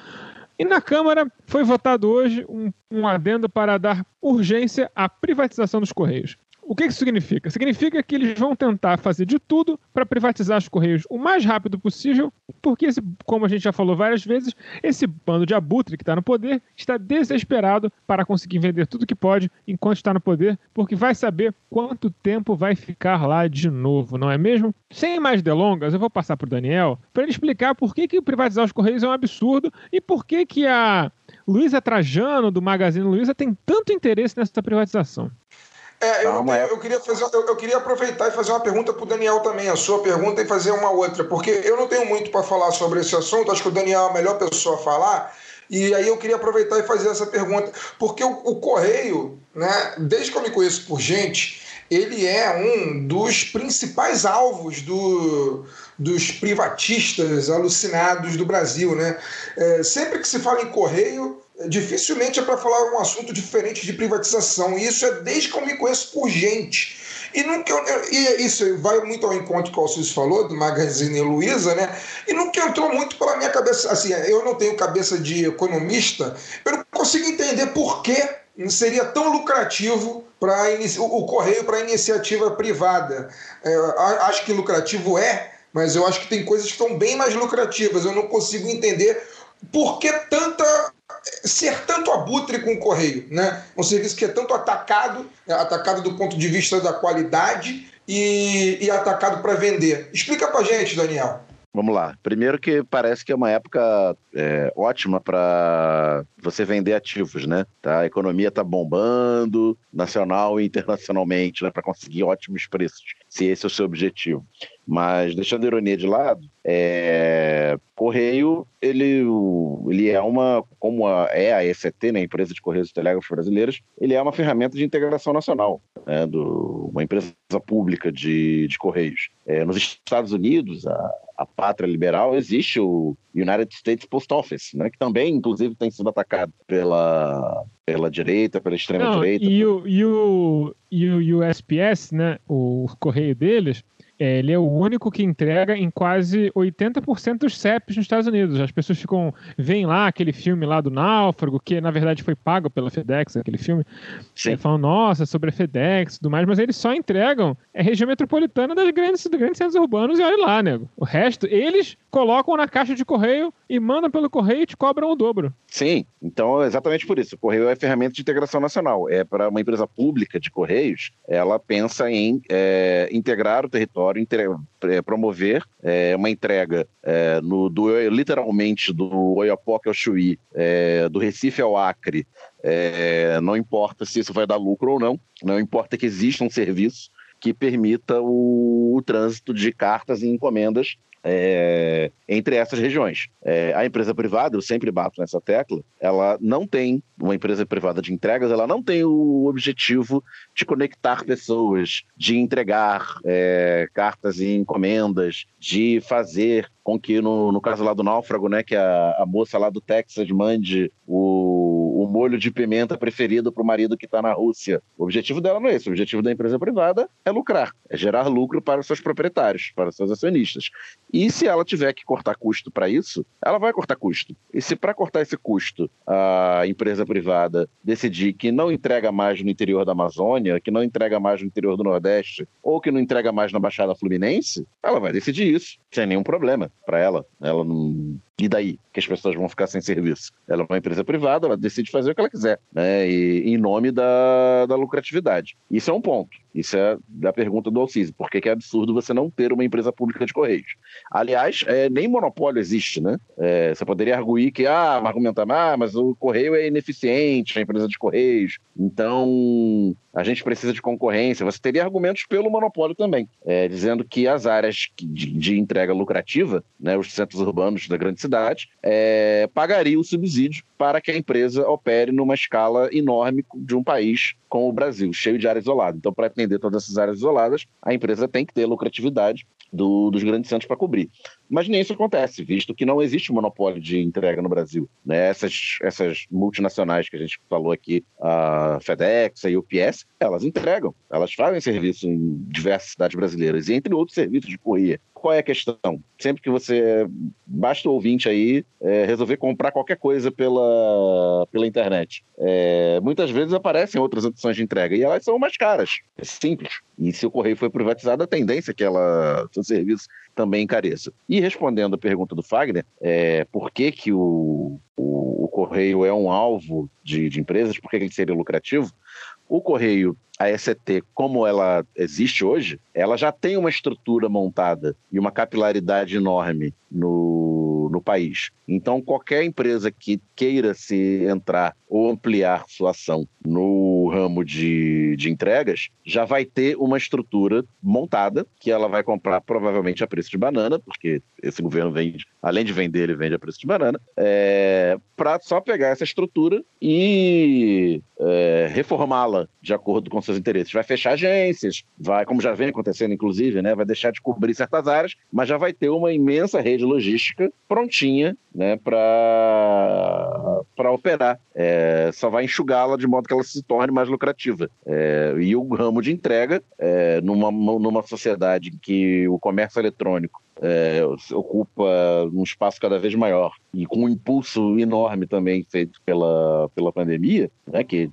e na Câmara foi votado hoje um, um adendo para dar urgência à privatização dos Correios. O que isso significa? Significa que eles vão tentar fazer de tudo para privatizar os Correios o mais rápido possível, porque, esse, como a gente já falou várias vezes, esse bando de abutre que está no poder está desesperado para conseguir vender tudo que pode enquanto está no poder, porque vai saber quanto tempo vai ficar lá de novo, não é mesmo? Sem mais delongas, eu vou passar para o Daniel para ele explicar por que, que privatizar os Correios é um absurdo e por que, que a Luísa Trajano, do Magazine Luiza, tem tanto interesse nessa privatização? É, eu, é. eu queria fazer, eu, eu queria aproveitar e fazer uma pergunta para o Daniel também, a sua pergunta e fazer uma outra, porque eu não tenho muito para falar sobre esse assunto, acho que o Daniel é a melhor pessoa a falar, e aí eu queria aproveitar e fazer essa pergunta, porque o, o Correio, né, desde que eu me conheço por gente, ele é um dos principais alvos do, dos privatistas alucinados do Brasil. Né? É, sempre que se fala em Correio, dificilmente é para falar um assunto diferente de privatização. E isso é desde que eu me conheço por gente. E, nunca, e isso vai muito ao encontro que o Alcides falou, do Magazine Luiza, né? E nunca entrou muito pela minha cabeça. Assim, eu não tenho cabeça de economista, eu não consigo entender por que seria tão lucrativo para o, Correio para iniciativa privada. É, acho que lucrativo é, mas eu acho que tem coisas que estão bem mais lucrativas. Eu não consigo entender por que tanta ser tanto abutre com o correio, né? Um serviço que é tanto atacado, é atacado do ponto de vista da qualidade e, e atacado para vender. Explica para gente, Daniel. Vamos lá. Primeiro que parece que é uma época é, ótima para você vender ativos, né? Tá? A economia está bombando, nacional e internacionalmente, né? Para conseguir ótimos preços, se esse é o seu objetivo. Mas deixando a ironia de lado, é... Correio ele, ele é uma, como a, é a ECT, né, Empresa de Correios e Telégrafos Brasileiros, ele é uma ferramenta de integração nacional, né, do, uma empresa pública de, de Correios. É, nos Estados Unidos, a, a pátria liberal, existe o United States Post Office, né, que também, inclusive, tem sido atacado pela, pela direita, pela extrema-direita. E, o, e, o, e o USPS, né, o correio deles, é, ele é o único que entrega em quase 80% dos CEPs nos Estados Unidos. As pessoas ficam. veem lá aquele filme lá do Náufrago, que na verdade foi pago pela FedEx, aquele filme. Sim. E falam, nossa, sobre a FedEx e tudo mais, mas eles só entregam é região metropolitana das grandes, dos grandes centros urbanos e olha lá, nego. O resto, eles colocam na caixa de correio e mandam pelo correio e te cobram o dobro. Sim, então é exatamente por isso. O correio é ferramenta de integração nacional. É para uma empresa pública de correios, ela pensa em é, integrar o território, é, promover é, uma entrega é, no, do, literalmente do Oiapoque ao Chuí, é, do Recife ao Acre. É, não importa se isso vai dar lucro ou não, não importa que exista um serviço que permita o, o trânsito de cartas e encomendas é, entre essas regiões. É, a empresa privada, eu sempre bato nessa tecla, ela não tem, uma empresa privada de entregas, ela não tem o objetivo de conectar pessoas, de entregar é, cartas e encomendas, de fazer com que, no, no caso lá do náufrago, né, que a, a moça lá do Texas mande o, o molho de pimenta preferido para o marido que está na Rússia. O objetivo dela não é esse. O objetivo da empresa privada é lucrar, é gerar lucro para os seus proprietários, para os seus acionistas. E se ela tiver que cortar custo para isso, ela vai cortar custo. E se para cortar esse custo a empresa privada decidir que não entrega mais no interior da Amazônia, que não entrega mais no interior do Nordeste, ou que não entrega mais na Baixada Fluminense, ela vai decidir isso, sem nenhum problema para ela. Ela não. E daí? Que as pessoas vão ficar sem serviço? Ela é uma empresa privada, ela decide fazer o que ela quiser, né? E, em nome da, da lucratividade. Isso é um ponto. Isso é da pergunta do Alcise. Por que, é absurdo você não ter uma empresa pública de Correios? Aliás, é, nem monopólio existe, né? É, você poderia arguir que, ah, argumentar, ah, mas o Correio é ineficiente, a empresa de Correios, então a gente precisa de concorrência. Você teria argumentos pelo monopólio também, é, dizendo que as áreas de, de, entrega lucrativa, né, os centros urbanos da grande cidade, é, pagariam o subsídio para que a empresa opere numa escala enorme de um país como o Brasil, cheio de áreas isoladas. Então, para atender todas essas áreas isoladas, a empresa tem que ter lucratividade do, dos grandes centros para cobrir. Mas nem isso acontece, visto que não existe monopólio de entrega no Brasil. Né? Essas, essas multinacionais que a gente falou aqui, a FedEx, a UPS, elas entregam, elas fazem serviço em diversas cidades brasileiras, e entre outros serviços de correia. Qual é a questão? Sempre que você, basta o ouvinte aí, é, resolver comprar qualquer coisa pela, pela internet. É, muitas vezes aparecem outras opções de entrega e elas são mais caras. É simples. E se o correio foi privatizado, a tendência é que ela, seu serviço também encareça. E respondendo a pergunta do Fagner, é, por que, que o, o, o correio é um alvo de, de empresas, por que ele seria lucrativo? O correio a ECT, como ela existe hoje, ela já tem uma estrutura montada e uma capilaridade enorme no, no no país. Então, qualquer empresa que queira se entrar ou ampliar sua ação no ramo de, de entregas, já vai ter uma estrutura montada que ela vai comprar provavelmente a preço de banana, porque esse governo vende, além de vender, ele vende a preço de banana, é, para só pegar essa estrutura e é, reformá-la de acordo com seus interesses. Vai fechar agências, vai, como já vem acontecendo, inclusive, né, vai deixar de cobrir certas áreas, mas já vai ter uma imensa rede logística prontinha né, para operar. É, só vai enxugá-la de modo que ela se torne mais lucrativa. É, e o ramo de entrega, é, numa, numa sociedade em que o comércio eletrônico é, ocupa um espaço cada vez maior e com um impulso enorme também feito pela, pela pandemia, né, que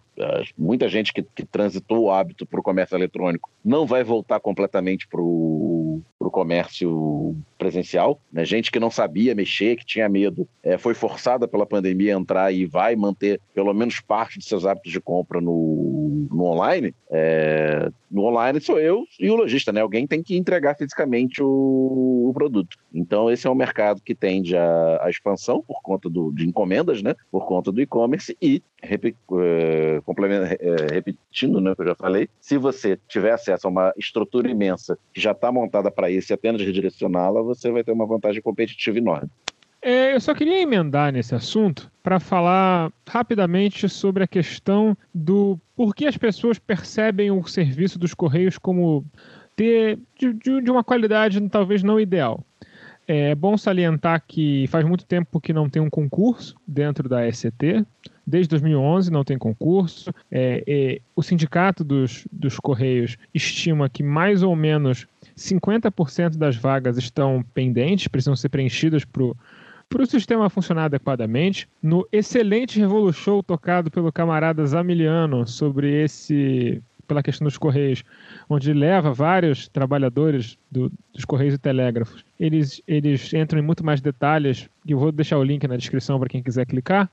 muita gente que, que transitou o hábito para o comércio eletrônico não vai voltar completamente para o comércio presencial. Né? Gente que não sabia mexer, que tinha medo, é, foi forçada pela pandemia a entrar e vai manter pelo menos parte de seus hábitos de compra no, no online. É, no online sou eu e o lojista, né? Alguém tem que entregar fisicamente o, o produto. Então, esse é um mercado que tende a, a expansão por conta do, de encomendas, né? Por conta do e-commerce e, rep, uh, uh, repetindo né, que eu já falei, se você tiver acesso a uma estrutura imensa que já está montada para isso e apenas redirecioná-la, você vai ter uma vantagem competitiva enorme. É, eu só queria emendar nesse assunto para falar rapidamente sobre a questão do por que as pessoas percebem o serviço dos Correios como ter de, de uma qualidade talvez não ideal. É bom salientar que faz muito tempo que não tem um concurso dentro da SCT. Desde 2011 não tem concurso. É, é, o sindicato dos, dos Correios estima que mais ou menos 50% das vagas estão pendentes, precisam ser preenchidas para o sistema funcionar adequadamente. No excelente Revolution tocado pelo camarada Zamiliano sobre esse pela questão dos Correios, onde leva vários trabalhadores do, dos Correios e Telégrafos. Eles, eles entram em muito mais detalhes, e eu vou deixar o link na descrição para quem quiser clicar,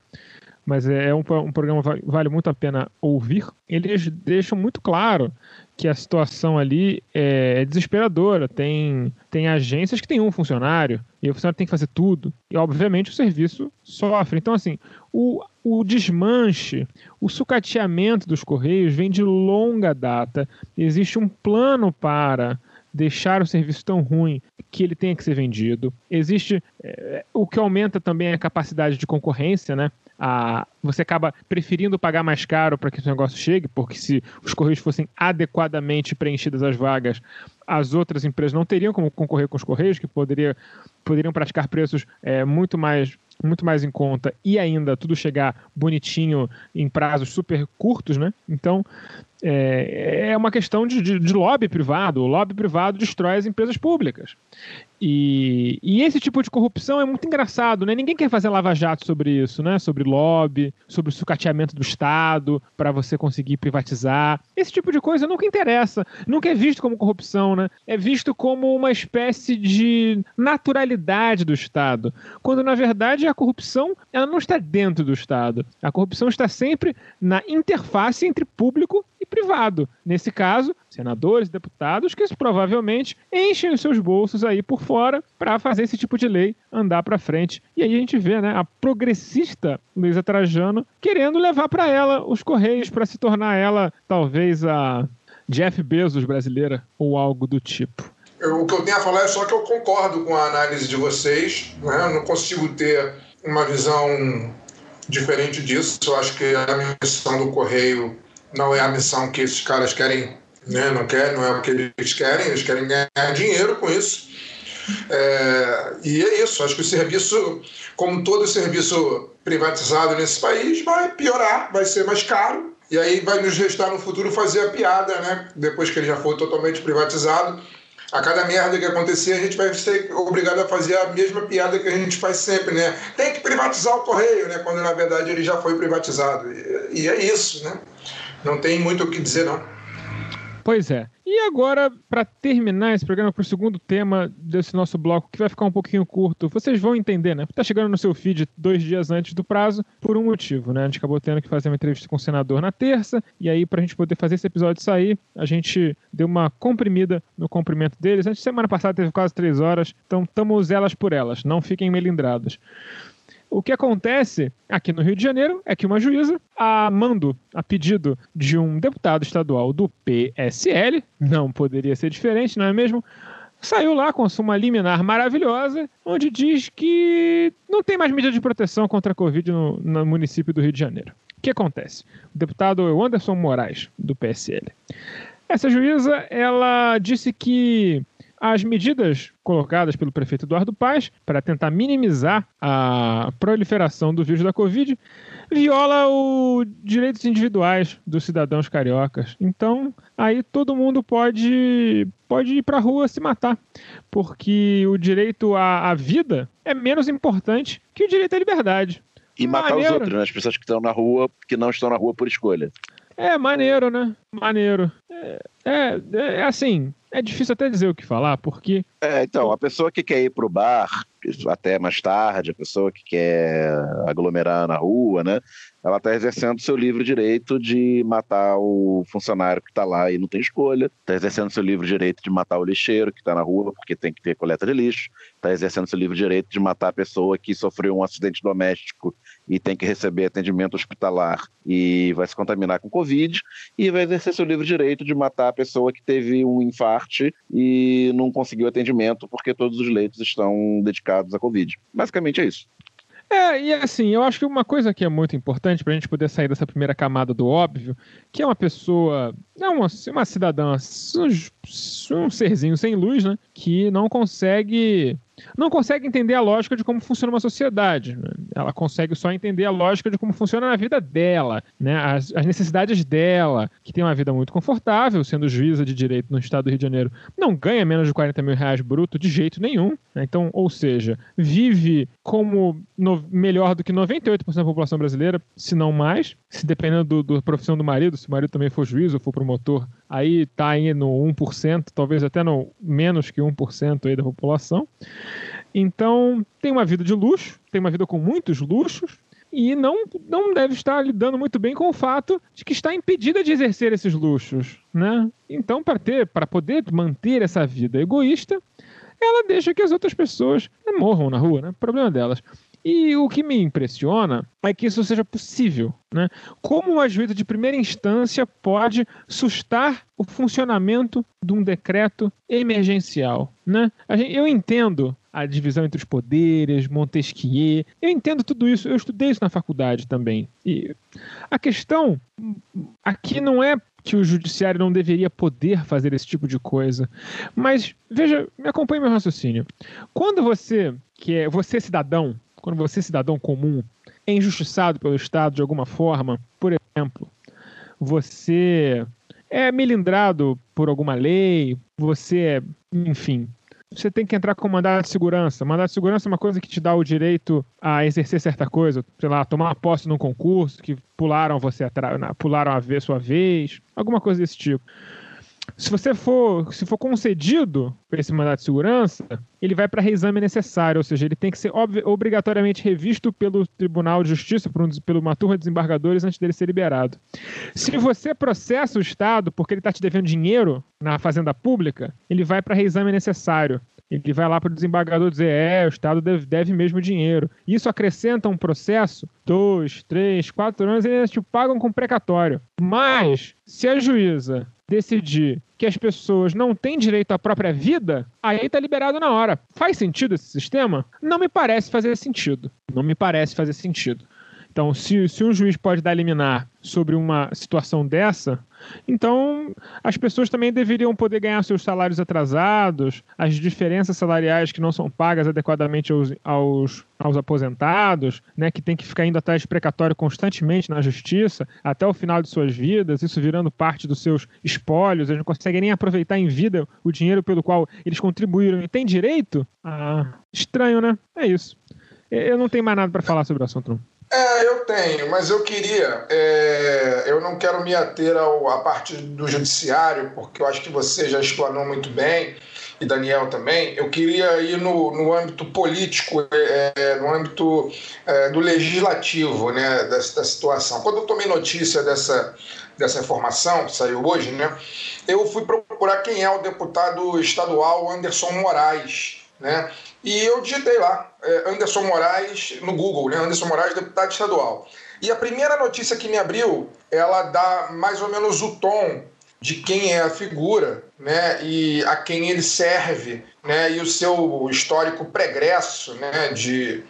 mas é, é um, um programa que vale muito a pena ouvir. Eles deixam muito claro que a situação ali é, é desesperadora. Tem, tem agências que tem um funcionário e o funcionário tem que fazer tudo. E, obviamente, o serviço sofre. Então, assim, o, o desmanche, o sucateamento dos Correios vem de longa data. Existe um plano para deixar o serviço tão ruim que ele tenha que ser vendido. Existe é, o que aumenta também a capacidade de concorrência, né? A, você acaba preferindo pagar mais caro para que o negócio chegue, porque se os correios fossem adequadamente preenchidas as vagas, as outras empresas não teriam como concorrer com os correios, que poderia, poderiam praticar preços é, muito mais muito mais em conta e ainda tudo chegar bonitinho em prazos super curtos, né? Então é, é uma questão de, de, de lobby privado. O lobby privado destrói as empresas públicas. E, e, esse tipo de corrupção é muito engraçado, né? Ninguém quer fazer lava-jato sobre isso, né? Sobre lobby, sobre o sucateamento do Estado para você conseguir privatizar. Esse tipo de coisa nunca interessa, nunca é visto como corrupção, né? É visto como uma espécie de naturalidade do Estado, quando na verdade a corrupção ela não está dentro do Estado. A corrupção está sempre na interface entre público privado. Nesse caso, senadores, deputados que provavelmente enchem os seus bolsos aí por fora para fazer esse tipo de lei andar para frente. E aí a gente vê, né, a progressista Luísa Trajano querendo levar para ela os correios para se tornar ela talvez a Jeff Bezos brasileira ou algo do tipo. Eu, o que eu tenho a falar é só que eu concordo com a análise de vocês. Né? Eu não consigo ter uma visão diferente disso. Eu acho que a missão do Correio não é a missão que esses caras querem, né? não, quer, não é o que eles querem, eles querem ganhar dinheiro com isso. É, e é isso, acho que o serviço, como todo serviço privatizado nesse país, vai piorar, vai ser mais caro, e aí vai nos restar no futuro fazer a piada, né? Depois que ele já for totalmente privatizado, a cada merda que acontecer, a gente vai ser obrigado a fazer a mesma piada que a gente faz sempre, né? Tem que privatizar o correio, né? Quando na verdade ele já foi privatizado. E, e é isso, né? Não tem muito o que dizer, não. Pois é. E agora, para terminar esse programa, para o segundo tema desse nosso bloco, que vai ficar um pouquinho curto, vocês vão entender, né? Tá chegando no seu feed dois dias antes do prazo, por um motivo, né? A gente acabou tendo que fazer uma entrevista com o senador na terça, e aí, para a gente poder fazer esse episódio sair, a gente deu uma comprimida no comprimento deles. Antes, semana passada teve quase três horas, então estamos elas por elas, não fiquem melindrados. O que acontece aqui no Rio de Janeiro é que uma juíza, a mando, a pedido de um deputado estadual do PSL, não poderia ser diferente, não é mesmo? Saiu lá com uma liminar maravilhosa, onde diz que não tem mais medida de proteção contra a Covid no, no município do Rio de Janeiro. O que acontece? O deputado Anderson Moraes, do PSL. Essa juíza, ela disse que as medidas colocadas pelo prefeito Eduardo Paes para tentar minimizar a proliferação do vírus da Covid viola os direitos individuais dos cidadãos cariocas. Então, aí todo mundo pode, pode ir para a rua se matar, porque o direito à, à, vida é menos importante que o direito à liberdade. E matar maneiro. os outros, né? as pessoas que estão na rua, que não estão na rua por escolha. É maneiro, né? Maneiro. É, é, é assim, é difícil até dizer o que falar, porque. É, então, a pessoa que quer ir pro bar até mais tarde, a pessoa que quer aglomerar na rua, né? Ela está exercendo seu livre direito de matar o funcionário que está lá e não tem escolha, está exercendo seu livre direito de matar o lixeiro que está na rua porque tem que ter coleta de lixo, está exercendo seu livre direito de matar a pessoa que sofreu um acidente doméstico e tem que receber atendimento hospitalar e vai se contaminar com Covid, e vai exercer seu livre direito de matar a pessoa que teve um infarte e não conseguiu atendimento porque todos os leitos estão dedicados à Covid. Basicamente é isso. É, e assim, eu acho que uma coisa que é muito importante para a gente poder sair dessa primeira camada do óbvio, que é uma pessoa, é uma, uma cidadã, um, um serzinho sem luz, né, que não consegue não consegue entender a lógica de como funciona uma sociedade. Né? Ela consegue só entender a lógica de como funciona a vida dela, né? as, as, necessidades dela, que tem uma vida muito confortável, sendo juíza de direito no estado do Rio de Janeiro, não ganha menos de 40 mil reais bruto de jeito nenhum. Né? Então, ou seja, vive como no, melhor do que 98% da população brasileira, se não mais, se dependendo da profissão do marido, se o marido também for juiz ou for promotor, aí está aí no 1%, talvez até no menos que 1% aí da população. Então, tem uma vida de luxo, tem uma vida com muitos luxos, e não, não deve estar lidando muito bem com o fato de que está impedida de exercer esses luxos, né? Então, para ter, para poder manter essa vida egoísta, ela deixa que as outras pessoas morram na rua, né? Problema delas. E o que me impressiona é que isso seja possível. Né? Como a juíza de primeira instância pode sustar o funcionamento de um decreto emergencial? Né? Eu entendo a divisão entre os poderes, Montesquieu, eu entendo tudo isso, eu estudei isso na faculdade também. E a questão aqui não é que o judiciário não deveria poder fazer esse tipo de coisa. Mas veja, me acompanhe meu raciocínio. Quando você, que é você cidadão, quando você, cidadão comum, é injustiçado pelo Estado de alguma forma, por exemplo, você é melindrado por alguma lei, você é, enfim, você tem que entrar com mandado de segurança. Mandado de segurança é uma coisa que te dá o direito a exercer certa coisa, sei lá, tomar uma posse num concurso, que pularam você atrás, pularam a ver sua vez, alguma coisa desse tipo se você for, se for concedido esse mandato de segurança, ele vai para reexame necessário, ou seja, ele tem que ser ob obrigatoriamente revisto pelo Tribunal de Justiça, por, um, uma turma de desembargadores antes dele ser liberado. Se você processa o Estado porque ele está te devendo dinheiro na fazenda pública, ele vai para reexame necessário. Ele vai lá para o desembargador dizer: é, o Estado deve, deve mesmo dinheiro. Isso acrescenta um processo, dois, três, quatro anos, eles te pagam com precatório. Mas, se a juíza decidir que as pessoas não têm direito à própria vida, aí tá liberado na hora. Faz sentido esse sistema? Não me parece fazer sentido. Não me parece fazer sentido. Então, se, se um juiz pode dar liminar sobre uma situação dessa, então as pessoas também deveriam poder ganhar seus salários atrasados, as diferenças salariais que não são pagas adequadamente aos, aos, aos aposentados, né, que tem que ficar indo atrás de precatório constantemente na justiça até o final de suas vidas, isso virando parte dos seus espólios, eles não conseguem nem aproveitar em vida o dinheiro pelo qual eles contribuíram e têm direito? Ah, estranho, né? É isso. Eu não tenho mais nada para falar sobre o assunto. Não. É, eu tenho, mas eu queria. É, eu não quero me ater ao, à parte do judiciário, porque eu acho que você já explanou muito bem, e Daniel também. Eu queria ir no, no âmbito político, é, no âmbito é, do legislativo, né, dessa, situação. Quando eu tomei notícia dessa, dessa informação que saiu hoje, né, eu fui procurar quem é o deputado estadual Anderson Moraes. Né? E eu digitei lá, é, Anderson Moraes, no Google, né? Anderson Moraes, deputado estadual. E a primeira notícia que me abriu, ela dá mais ou menos o tom de quem é a figura, né, e a quem ele serve, né, e o seu histórico pregresso, né, de,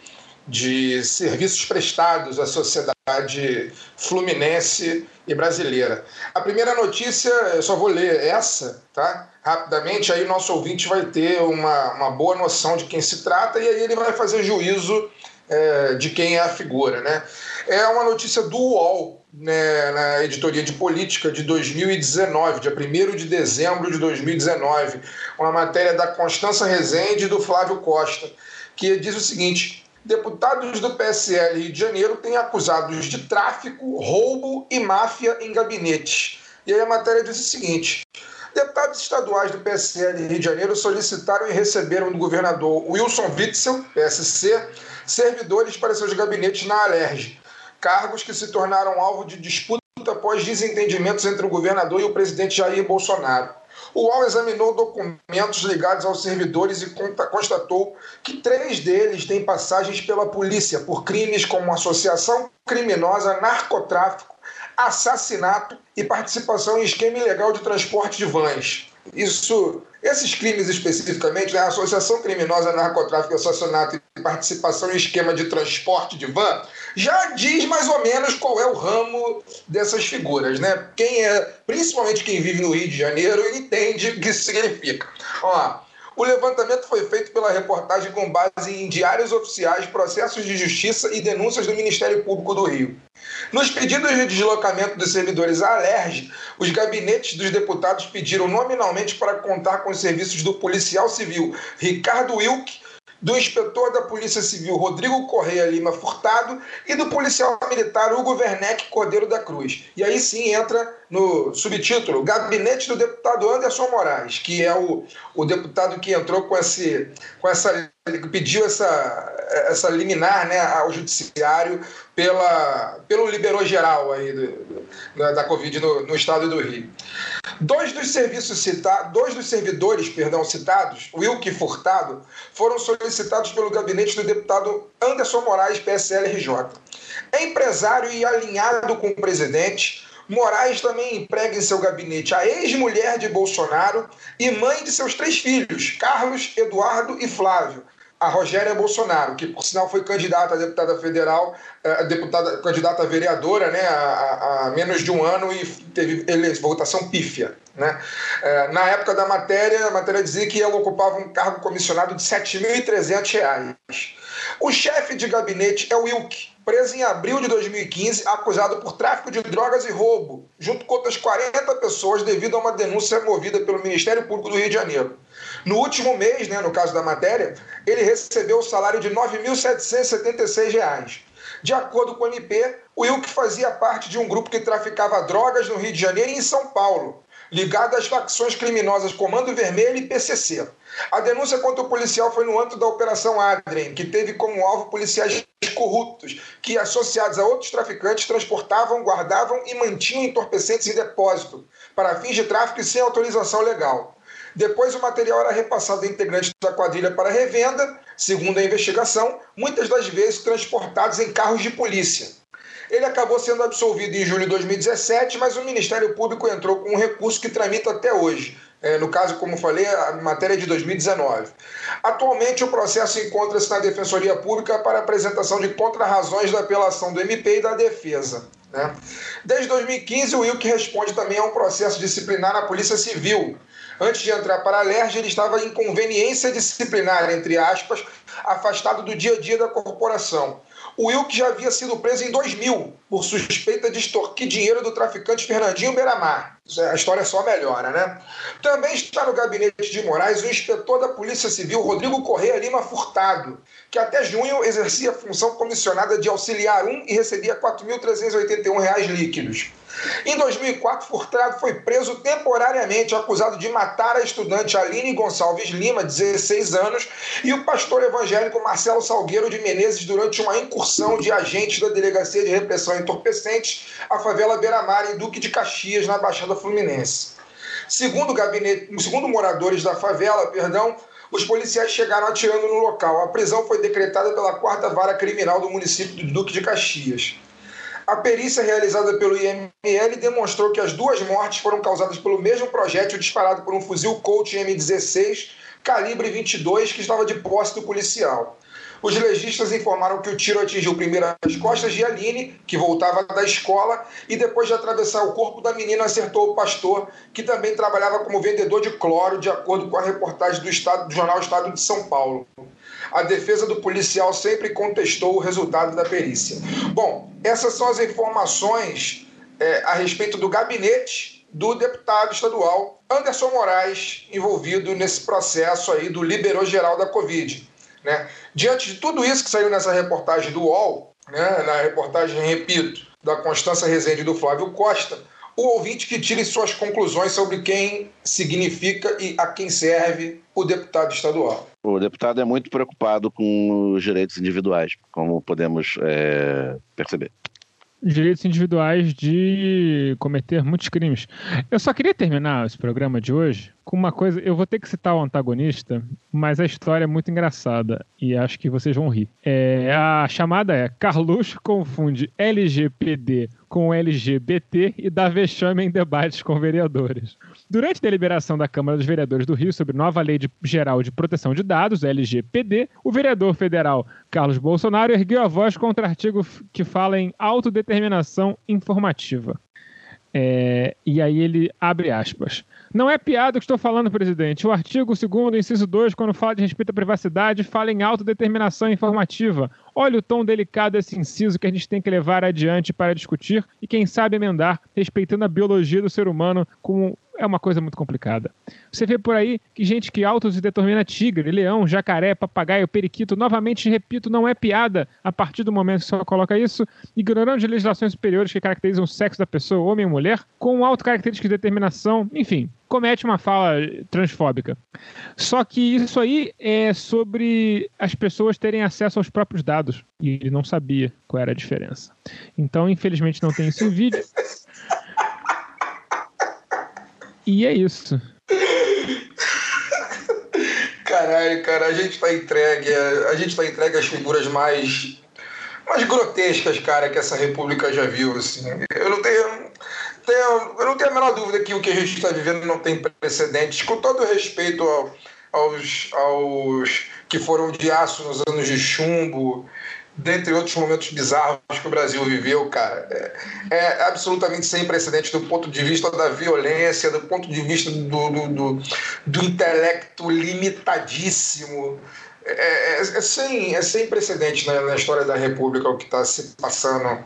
de serviços prestados à sociedade fluminense e brasileira. A primeira notícia, eu só vou ler essa, tá? Rapidamente, aí o nosso ouvinte vai ter uma, uma boa noção de quem se trata e aí ele vai fazer juízo é, de quem é a figura, né? É uma notícia do UOL, né, na editoria de política de 2019, dia 1 de dezembro de 2019, uma matéria da Constança Rezende e do Flávio Costa, que diz o seguinte: deputados do PSL Rio de Janeiro têm acusados de tráfico, roubo e máfia em gabinetes. E aí a matéria diz o seguinte: deputados estaduais do PSL Rio de Janeiro solicitaram e receberam do governador Wilson Witzel, PSC, servidores para seus gabinetes na Alerj, cargos que se tornaram alvo de disputa após desentendimentos entre o governador e o presidente Jair Bolsonaro. O UOL examinou documentos ligados aos servidores e constatou que três deles têm passagens pela polícia por crimes como associação criminosa, narcotráfico, assassinato e participação em esquema ilegal de transporte de vans. Isso, esses crimes especificamente, né, associação criminosa, narcotráfico, assassinato e participação em esquema de transporte de van, já diz mais ou menos qual é o ramo dessas figuras, né? Quem é, principalmente quem vive no Rio de Janeiro, entende o que significa. Ó, o levantamento foi feito pela reportagem com base em diários oficiais, processos de justiça e denúncias do Ministério Público do Rio. Nos pedidos de deslocamento dos servidores à Alerj, os gabinetes dos deputados pediram nominalmente para contar com os serviços do policial civil Ricardo Wilk do inspetor da Polícia Civil Rodrigo Correia Lima Furtado e do policial militar Hugo Werneck Cordeiro da Cruz. E aí sim entra no subtítulo Gabinete do deputado Anderson Moraes, que é o, o deputado que entrou com, esse, com essa que pediu essa, essa liminar né, ao judiciário pela, pelo liberou geral aí do, da, da Covid no, no, estado do Rio. Dois dos serviços citados, dois dos servidores, perdão, citados, Wilke Furtado, foram solicitados pelo gabinete do deputado Anderson Moraes, PSL-RJ. Empresário e alinhado com o presidente, Moraes também emprega em seu gabinete a ex-mulher de Bolsonaro e mãe de seus três filhos, Carlos, Eduardo e Flávio, a Rogéria Bolsonaro, que por sinal foi candidata a deputada federal, a eh, deputada, candidata a vereadora né, há, menos de um ano e teve ele, votação pífia. Né? Eh, na época da matéria, a matéria dizia que ela ocupava um cargo comissionado de R$ 7.300. O chefe de gabinete é o Wilk, preso em abril de 2015, acusado por tráfico de drogas e roubo, junto com outras 40 pessoas, devido a uma denúncia movida pelo Ministério Público do Rio de Janeiro. No último mês, né, no caso da matéria, ele recebeu o salário de R$ 9.776. De acordo com o MP, o Wilk fazia parte de um grupo que traficava drogas no Rio de Janeiro e em São Paulo, ligado às facções criminosas Comando Vermelho e PCC. A denúncia contra o policial foi no âmbito da Operação Adrien, que teve como alvo policiais corruptos, que, associados a outros traficantes, transportavam, guardavam e mantinham entorpecentes em depósito, para fins de tráfico e sem autorização legal. Depois o material era repassado a integrantes da quadrilha para revenda, segundo a investigação, muitas das vezes transportados em carros de polícia. Ele acabou sendo absolvido em julho de 2017, mas o Ministério Público entrou com um recurso que tramita até hoje. É, no caso, como falei, a matéria é de 2019. Atualmente, o processo encontra-se na Defensoria Pública para apresentação de contrarrazões da apelação do MP e da defesa. Né? Desde 2015, o Wilk responde também a um processo disciplinar na Polícia Civil, Antes de entrar para a LERJ, ele estava em conveniência disciplinar, entre aspas, afastado do dia a dia da corporação. O Wilk já havia sido preso em 2000 por suspeita de extorquir dinheiro do traficante Fernandinho Beiramar. A história só melhora, né? Também está no gabinete de Moraes o inspetor da Polícia Civil, Rodrigo Correia Lima Furtado, que até junho exercia a função comissionada de auxiliar um e recebia R$ 4.381 líquidos. Em 2004, Furtado foi preso temporariamente, acusado de matar a estudante Aline Gonçalves Lima, 16 anos, e o pastor evangélico Marcelo Salgueiro de Menezes durante uma incursão de agentes da Delegacia de Repressão Entorpecentes à favela Beira-Mar, em Duque de Caxias, na Baixada Fluminense. Segundo, gabinete, segundo moradores da favela, perdão, os policiais chegaram atirando no local. A prisão foi decretada pela quarta vara criminal do município de Duque de Caxias. A perícia realizada pelo IML demonstrou que as duas mortes foram causadas pelo mesmo projétil disparado por um fuzil Colt M16 calibre 22 que estava de posse do policial. Os legistas informaram que o tiro atingiu primeiro as costas de Aline, que voltava da escola, e depois de atravessar o corpo da menina, acertou o pastor, que também trabalhava como vendedor de cloro, de acordo com a reportagem do, estado, do jornal Estado de São Paulo. A defesa do policial sempre contestou o resultado da perícia. Bom, essas são as informações é, a respeito do gabinete do deputado estadual Anderson Moraes, envolvido nesse processo aí do liberou geral da Covid. Né? Diante de tudo isso que saiu nessa reportagem do UOL, né, na reportagem, repito, da Constança Rezende e do Flávio Costa, o ouvinte que tire suas conclusões sobre quem significa e a quem serve o deputado estadual. O deputado é muito preocupado com os direitos individuais, como podemos é, perceber direitos individuais de cometer muitos crimes. Eu só queria terminar esse programa de hoje com uma coisa. Eu vou ter que citar o antagonista, mas a história é muito engraçada e acho que vocês vão rir. É, a chamada é Carluxo confunde LGPD com LGBT e dá vexame em debates com vereadores. Durante a deliberação da Câmara dos Vereadores do Rio sobre nova Lei de, Geral de Proteção de Dados, LGPD, o vereador federal Carlos Bolsonaro ergueu a voz contra artigo que fala em autodeterminação informativa. É, e aí ele abre aspas. Não é piada o que estou falando, presidente. O artigo 2 inciso 2, quando fala de respeito à privacidade, fala em autodeterminação informativa. Olha o tom delicado desse inciso que a gente tem que levar adiante para discutir e, quem sabe, emendar, respeitando a biologia do ser humano como é uma coisa muito complicada. Você vê por aí que gente que auto se determina tigre, leão, jacaré, papagaio, periquito, novamente repito, não é piada a partir do momento que você coloca isso, ignorando as legislações superiores que caracterizam o sexo da pessoa, homem ou mulher, com autocaracterísticas de determinação, enfim, comete uma fala transfóbica. Só que isso aí é sobre as pessoas terem acesso aos próprios dados. E ele não sabia qual era a diferença. Então, infelizmente, não tem isso em vídeo. E é isso. Caralho, cara, a gente tá entregue, a gente tá entregue às figuras mais mais grotescas, cara, que essa república já viu, assim. Eu não tenho, tenho eu não tenho a menor dúvida que o que a gente está vivendo não tem precedentes, com todo respeito ao, aos, aos que foram de aço nos anos de chumbo, dentre outros momentos bizarros que o Brasil viveu, cara, é, é, absolutamente sem precedente do ponto de vista da violência, do ponto de vista do, do, do, do intelecto limitadíssimo. É, é, é, sem, é sem precedente né, na história da República o que está se passando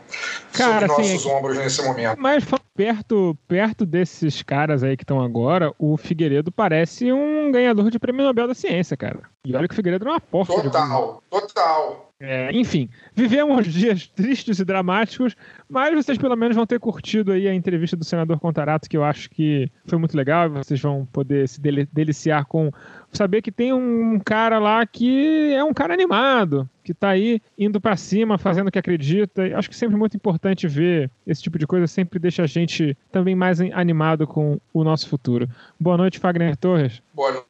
Cara, sobre assim, nossos ombros nesse momento. Mas perto, perto desses caras aí que estão agora, o Figueiredo parece um ganhador de prêmio Nobel da Ciência, cara. E olha que o Figueiredo é uma porta. Total, total. É, enfim, vivemos dias tristes e dramáticos, mas vocês pelo menos vão ter curtido aí a entrevista do senador Contarato, que eu acho que foi muito legal. Vocês vão poder se deliciar com saber que tem um cara lá que é um cara animado, que está aí indo para cima, fazendo o que acredita. E acho que sempre muito importante ver esse tipo de coisa, sempre deixa a gente também mais animado com o nosso futuro. Boa noite, Fagner Torres. Boa noite,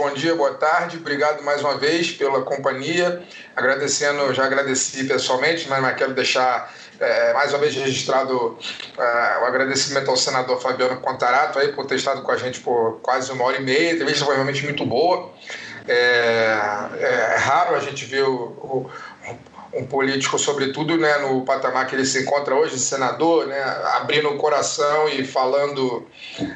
bom dia, boa tarde. Obrigado mais uma vez pela companhia. Agradecendo, já agradeci pessoalmente, mas quero deixar é, mais uma vez registrado é, o agradecimento ao senador Fabiano Contarato aí, por ter estado com a gente por quase uma hora e meia. A entrevista foi realmente muito boa. É, é raro a gente ver o, o, um político, sobretudo né, no patamar que ele se encontra hoje, senador, né, abrindo o coração e falando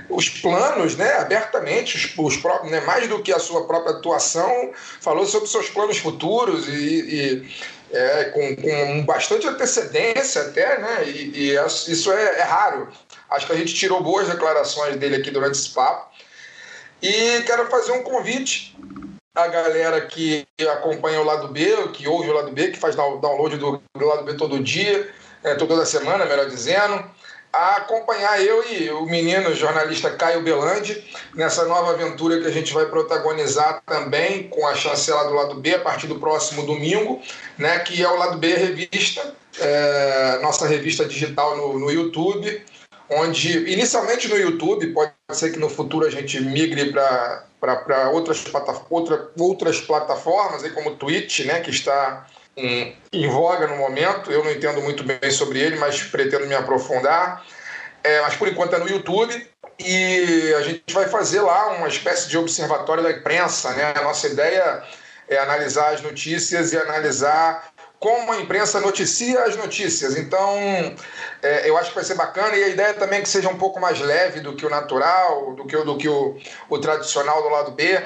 os planos né, abertamente, os, os próprios, né, mais do que a sua própria atuação, falou sobre seus planos futuros e, e é, com, com bastante antecedência até, né? E, e isso é, é, raro. Acho que a gente tirou boas declarações dele aqui durante esse papo. E quero fazer um convite à galera que acompanha o lado B, que ouve o lado B, que faz download do, do lado B todo dia, é, toda semana, melhor dizendo a acompanhar eu e o menino jornalista Caio Belandi nessa nova aventura que a gente vai protagonizar também com a chancela do lado B a partir do próximo domingo, né, que é o lado B Revista, é, nossa revista digital no, no YouTube, onde inicialmente no YouTube, pode ser que no futuro a gente migre para outras, outra, outras plataformas, aí como Twitch, né, que está em, em voga no momento. Eu não entendo muito bem sobre ele, mas pretendo me aprofundar. É, mas por enquanto é no YouTube e a gente vai fazer lá uma espécie de observatório da imprensa. Né? A nossa ideia é analisar as notícias e analisar como a imprensa noticia as notícias. Então, é, eu acho que vai ser bacana e a ideia também é que seja um pouco mais leve do que o natural, do que, do que o, o tradicional do lado B.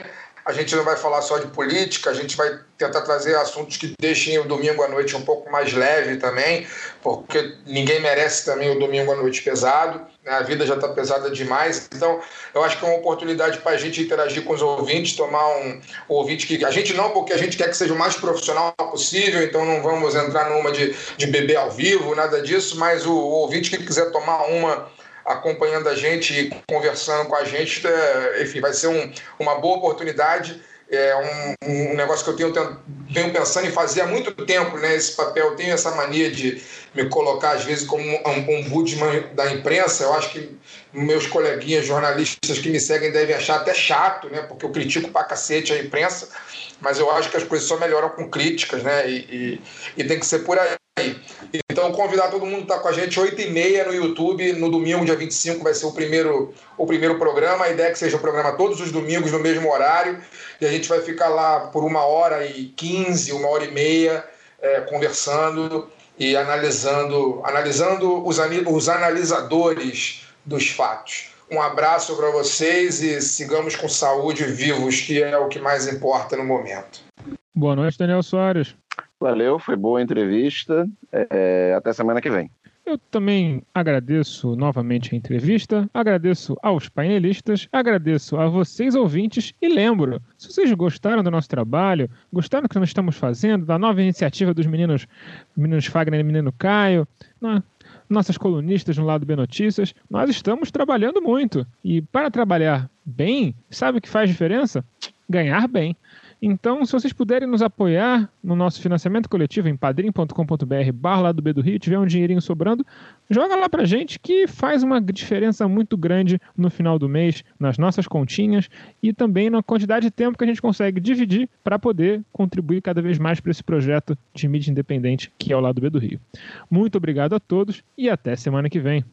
A gente não vai falar só de política, a gente vai tentar trazer assuntos que deixem o domingo à noite um pouco mais leve também, porque ninguém merece também o domingo à noite pesado, né? a vida já está pesada demais. Então, eu acho que é uma oportunidade para a gente interagir com os ouvintes, tomar um, ouvinte que. A gente não, porque a gente quer que seja o mais profissional possível, então não vamos entrar numa de, de beber ao vivo, nada disso, mas o, o ouvinte que quiser tomar uma acompanhando a gente e conversando com a gente. É, enfim, vai ser um, uma boa oportunidade. É um, um negócio que eu tenho, tenho pensando em fazer há muito tempo, né? Esse papel, eu tenho essa mania de me colocar, às vezes, como um, budman da imprensa. Eu acho que meus coleguinhas jornalistas que me seguem devem achar até chato, né? Porque eu critico pra cacete a imprensa, mas eu acho que as coisas só melhoram com críticas, né? E, e, e tem que ser por aí. Então, convidar todo mundo a estar com a gente 8h30 no YouTube, no domingo, dia 25, vai ser o primeiro, o primeiro programa. A ideia é que seja o programa todos os domingos no mesmo horário. E a gente vai ficar lá por uma hora e quinze, uma hora e meia, é, conversando e analisando, analisando os, os analisadores dos fatos. Um abraço para vocês e sigamos com saúde vivos, que é o que mais importa no momento. Boa noite, Daniel Soares. Valeu, foi boa a entrevista. É, até semana que vem. Eu também agradeço novamente a entrevista, agradeço aos painelistas, agradeço a vocês ouvintes e lembro, se vocês gostaram do nosso trabalho, gostaram do que nós estamos fazendo, da nova iniciativa dos meninos, meninos Fagner e menino Caio, nossas colunistas no lado B Notícias, nós estamos trabalhando muito. E para trabalhar bem, sabe o que faz diferença? Ganhar bem. Então, se vocês puderem nos apoiar no nosso financiamento coletivo em padrim.com.br barra lá do B do Rio, tiver um dinheirinho sobrando, joga lá pra gente que faz uma diferença muito grande no final do mês, nas nossas continhas e também na quantidade de tempo que a gente consegue dividir para poder contribuir cada vez mais para esse projeto de mídia independente que é o lado B do Rio. Muito obrigado a todos e até semana que vem.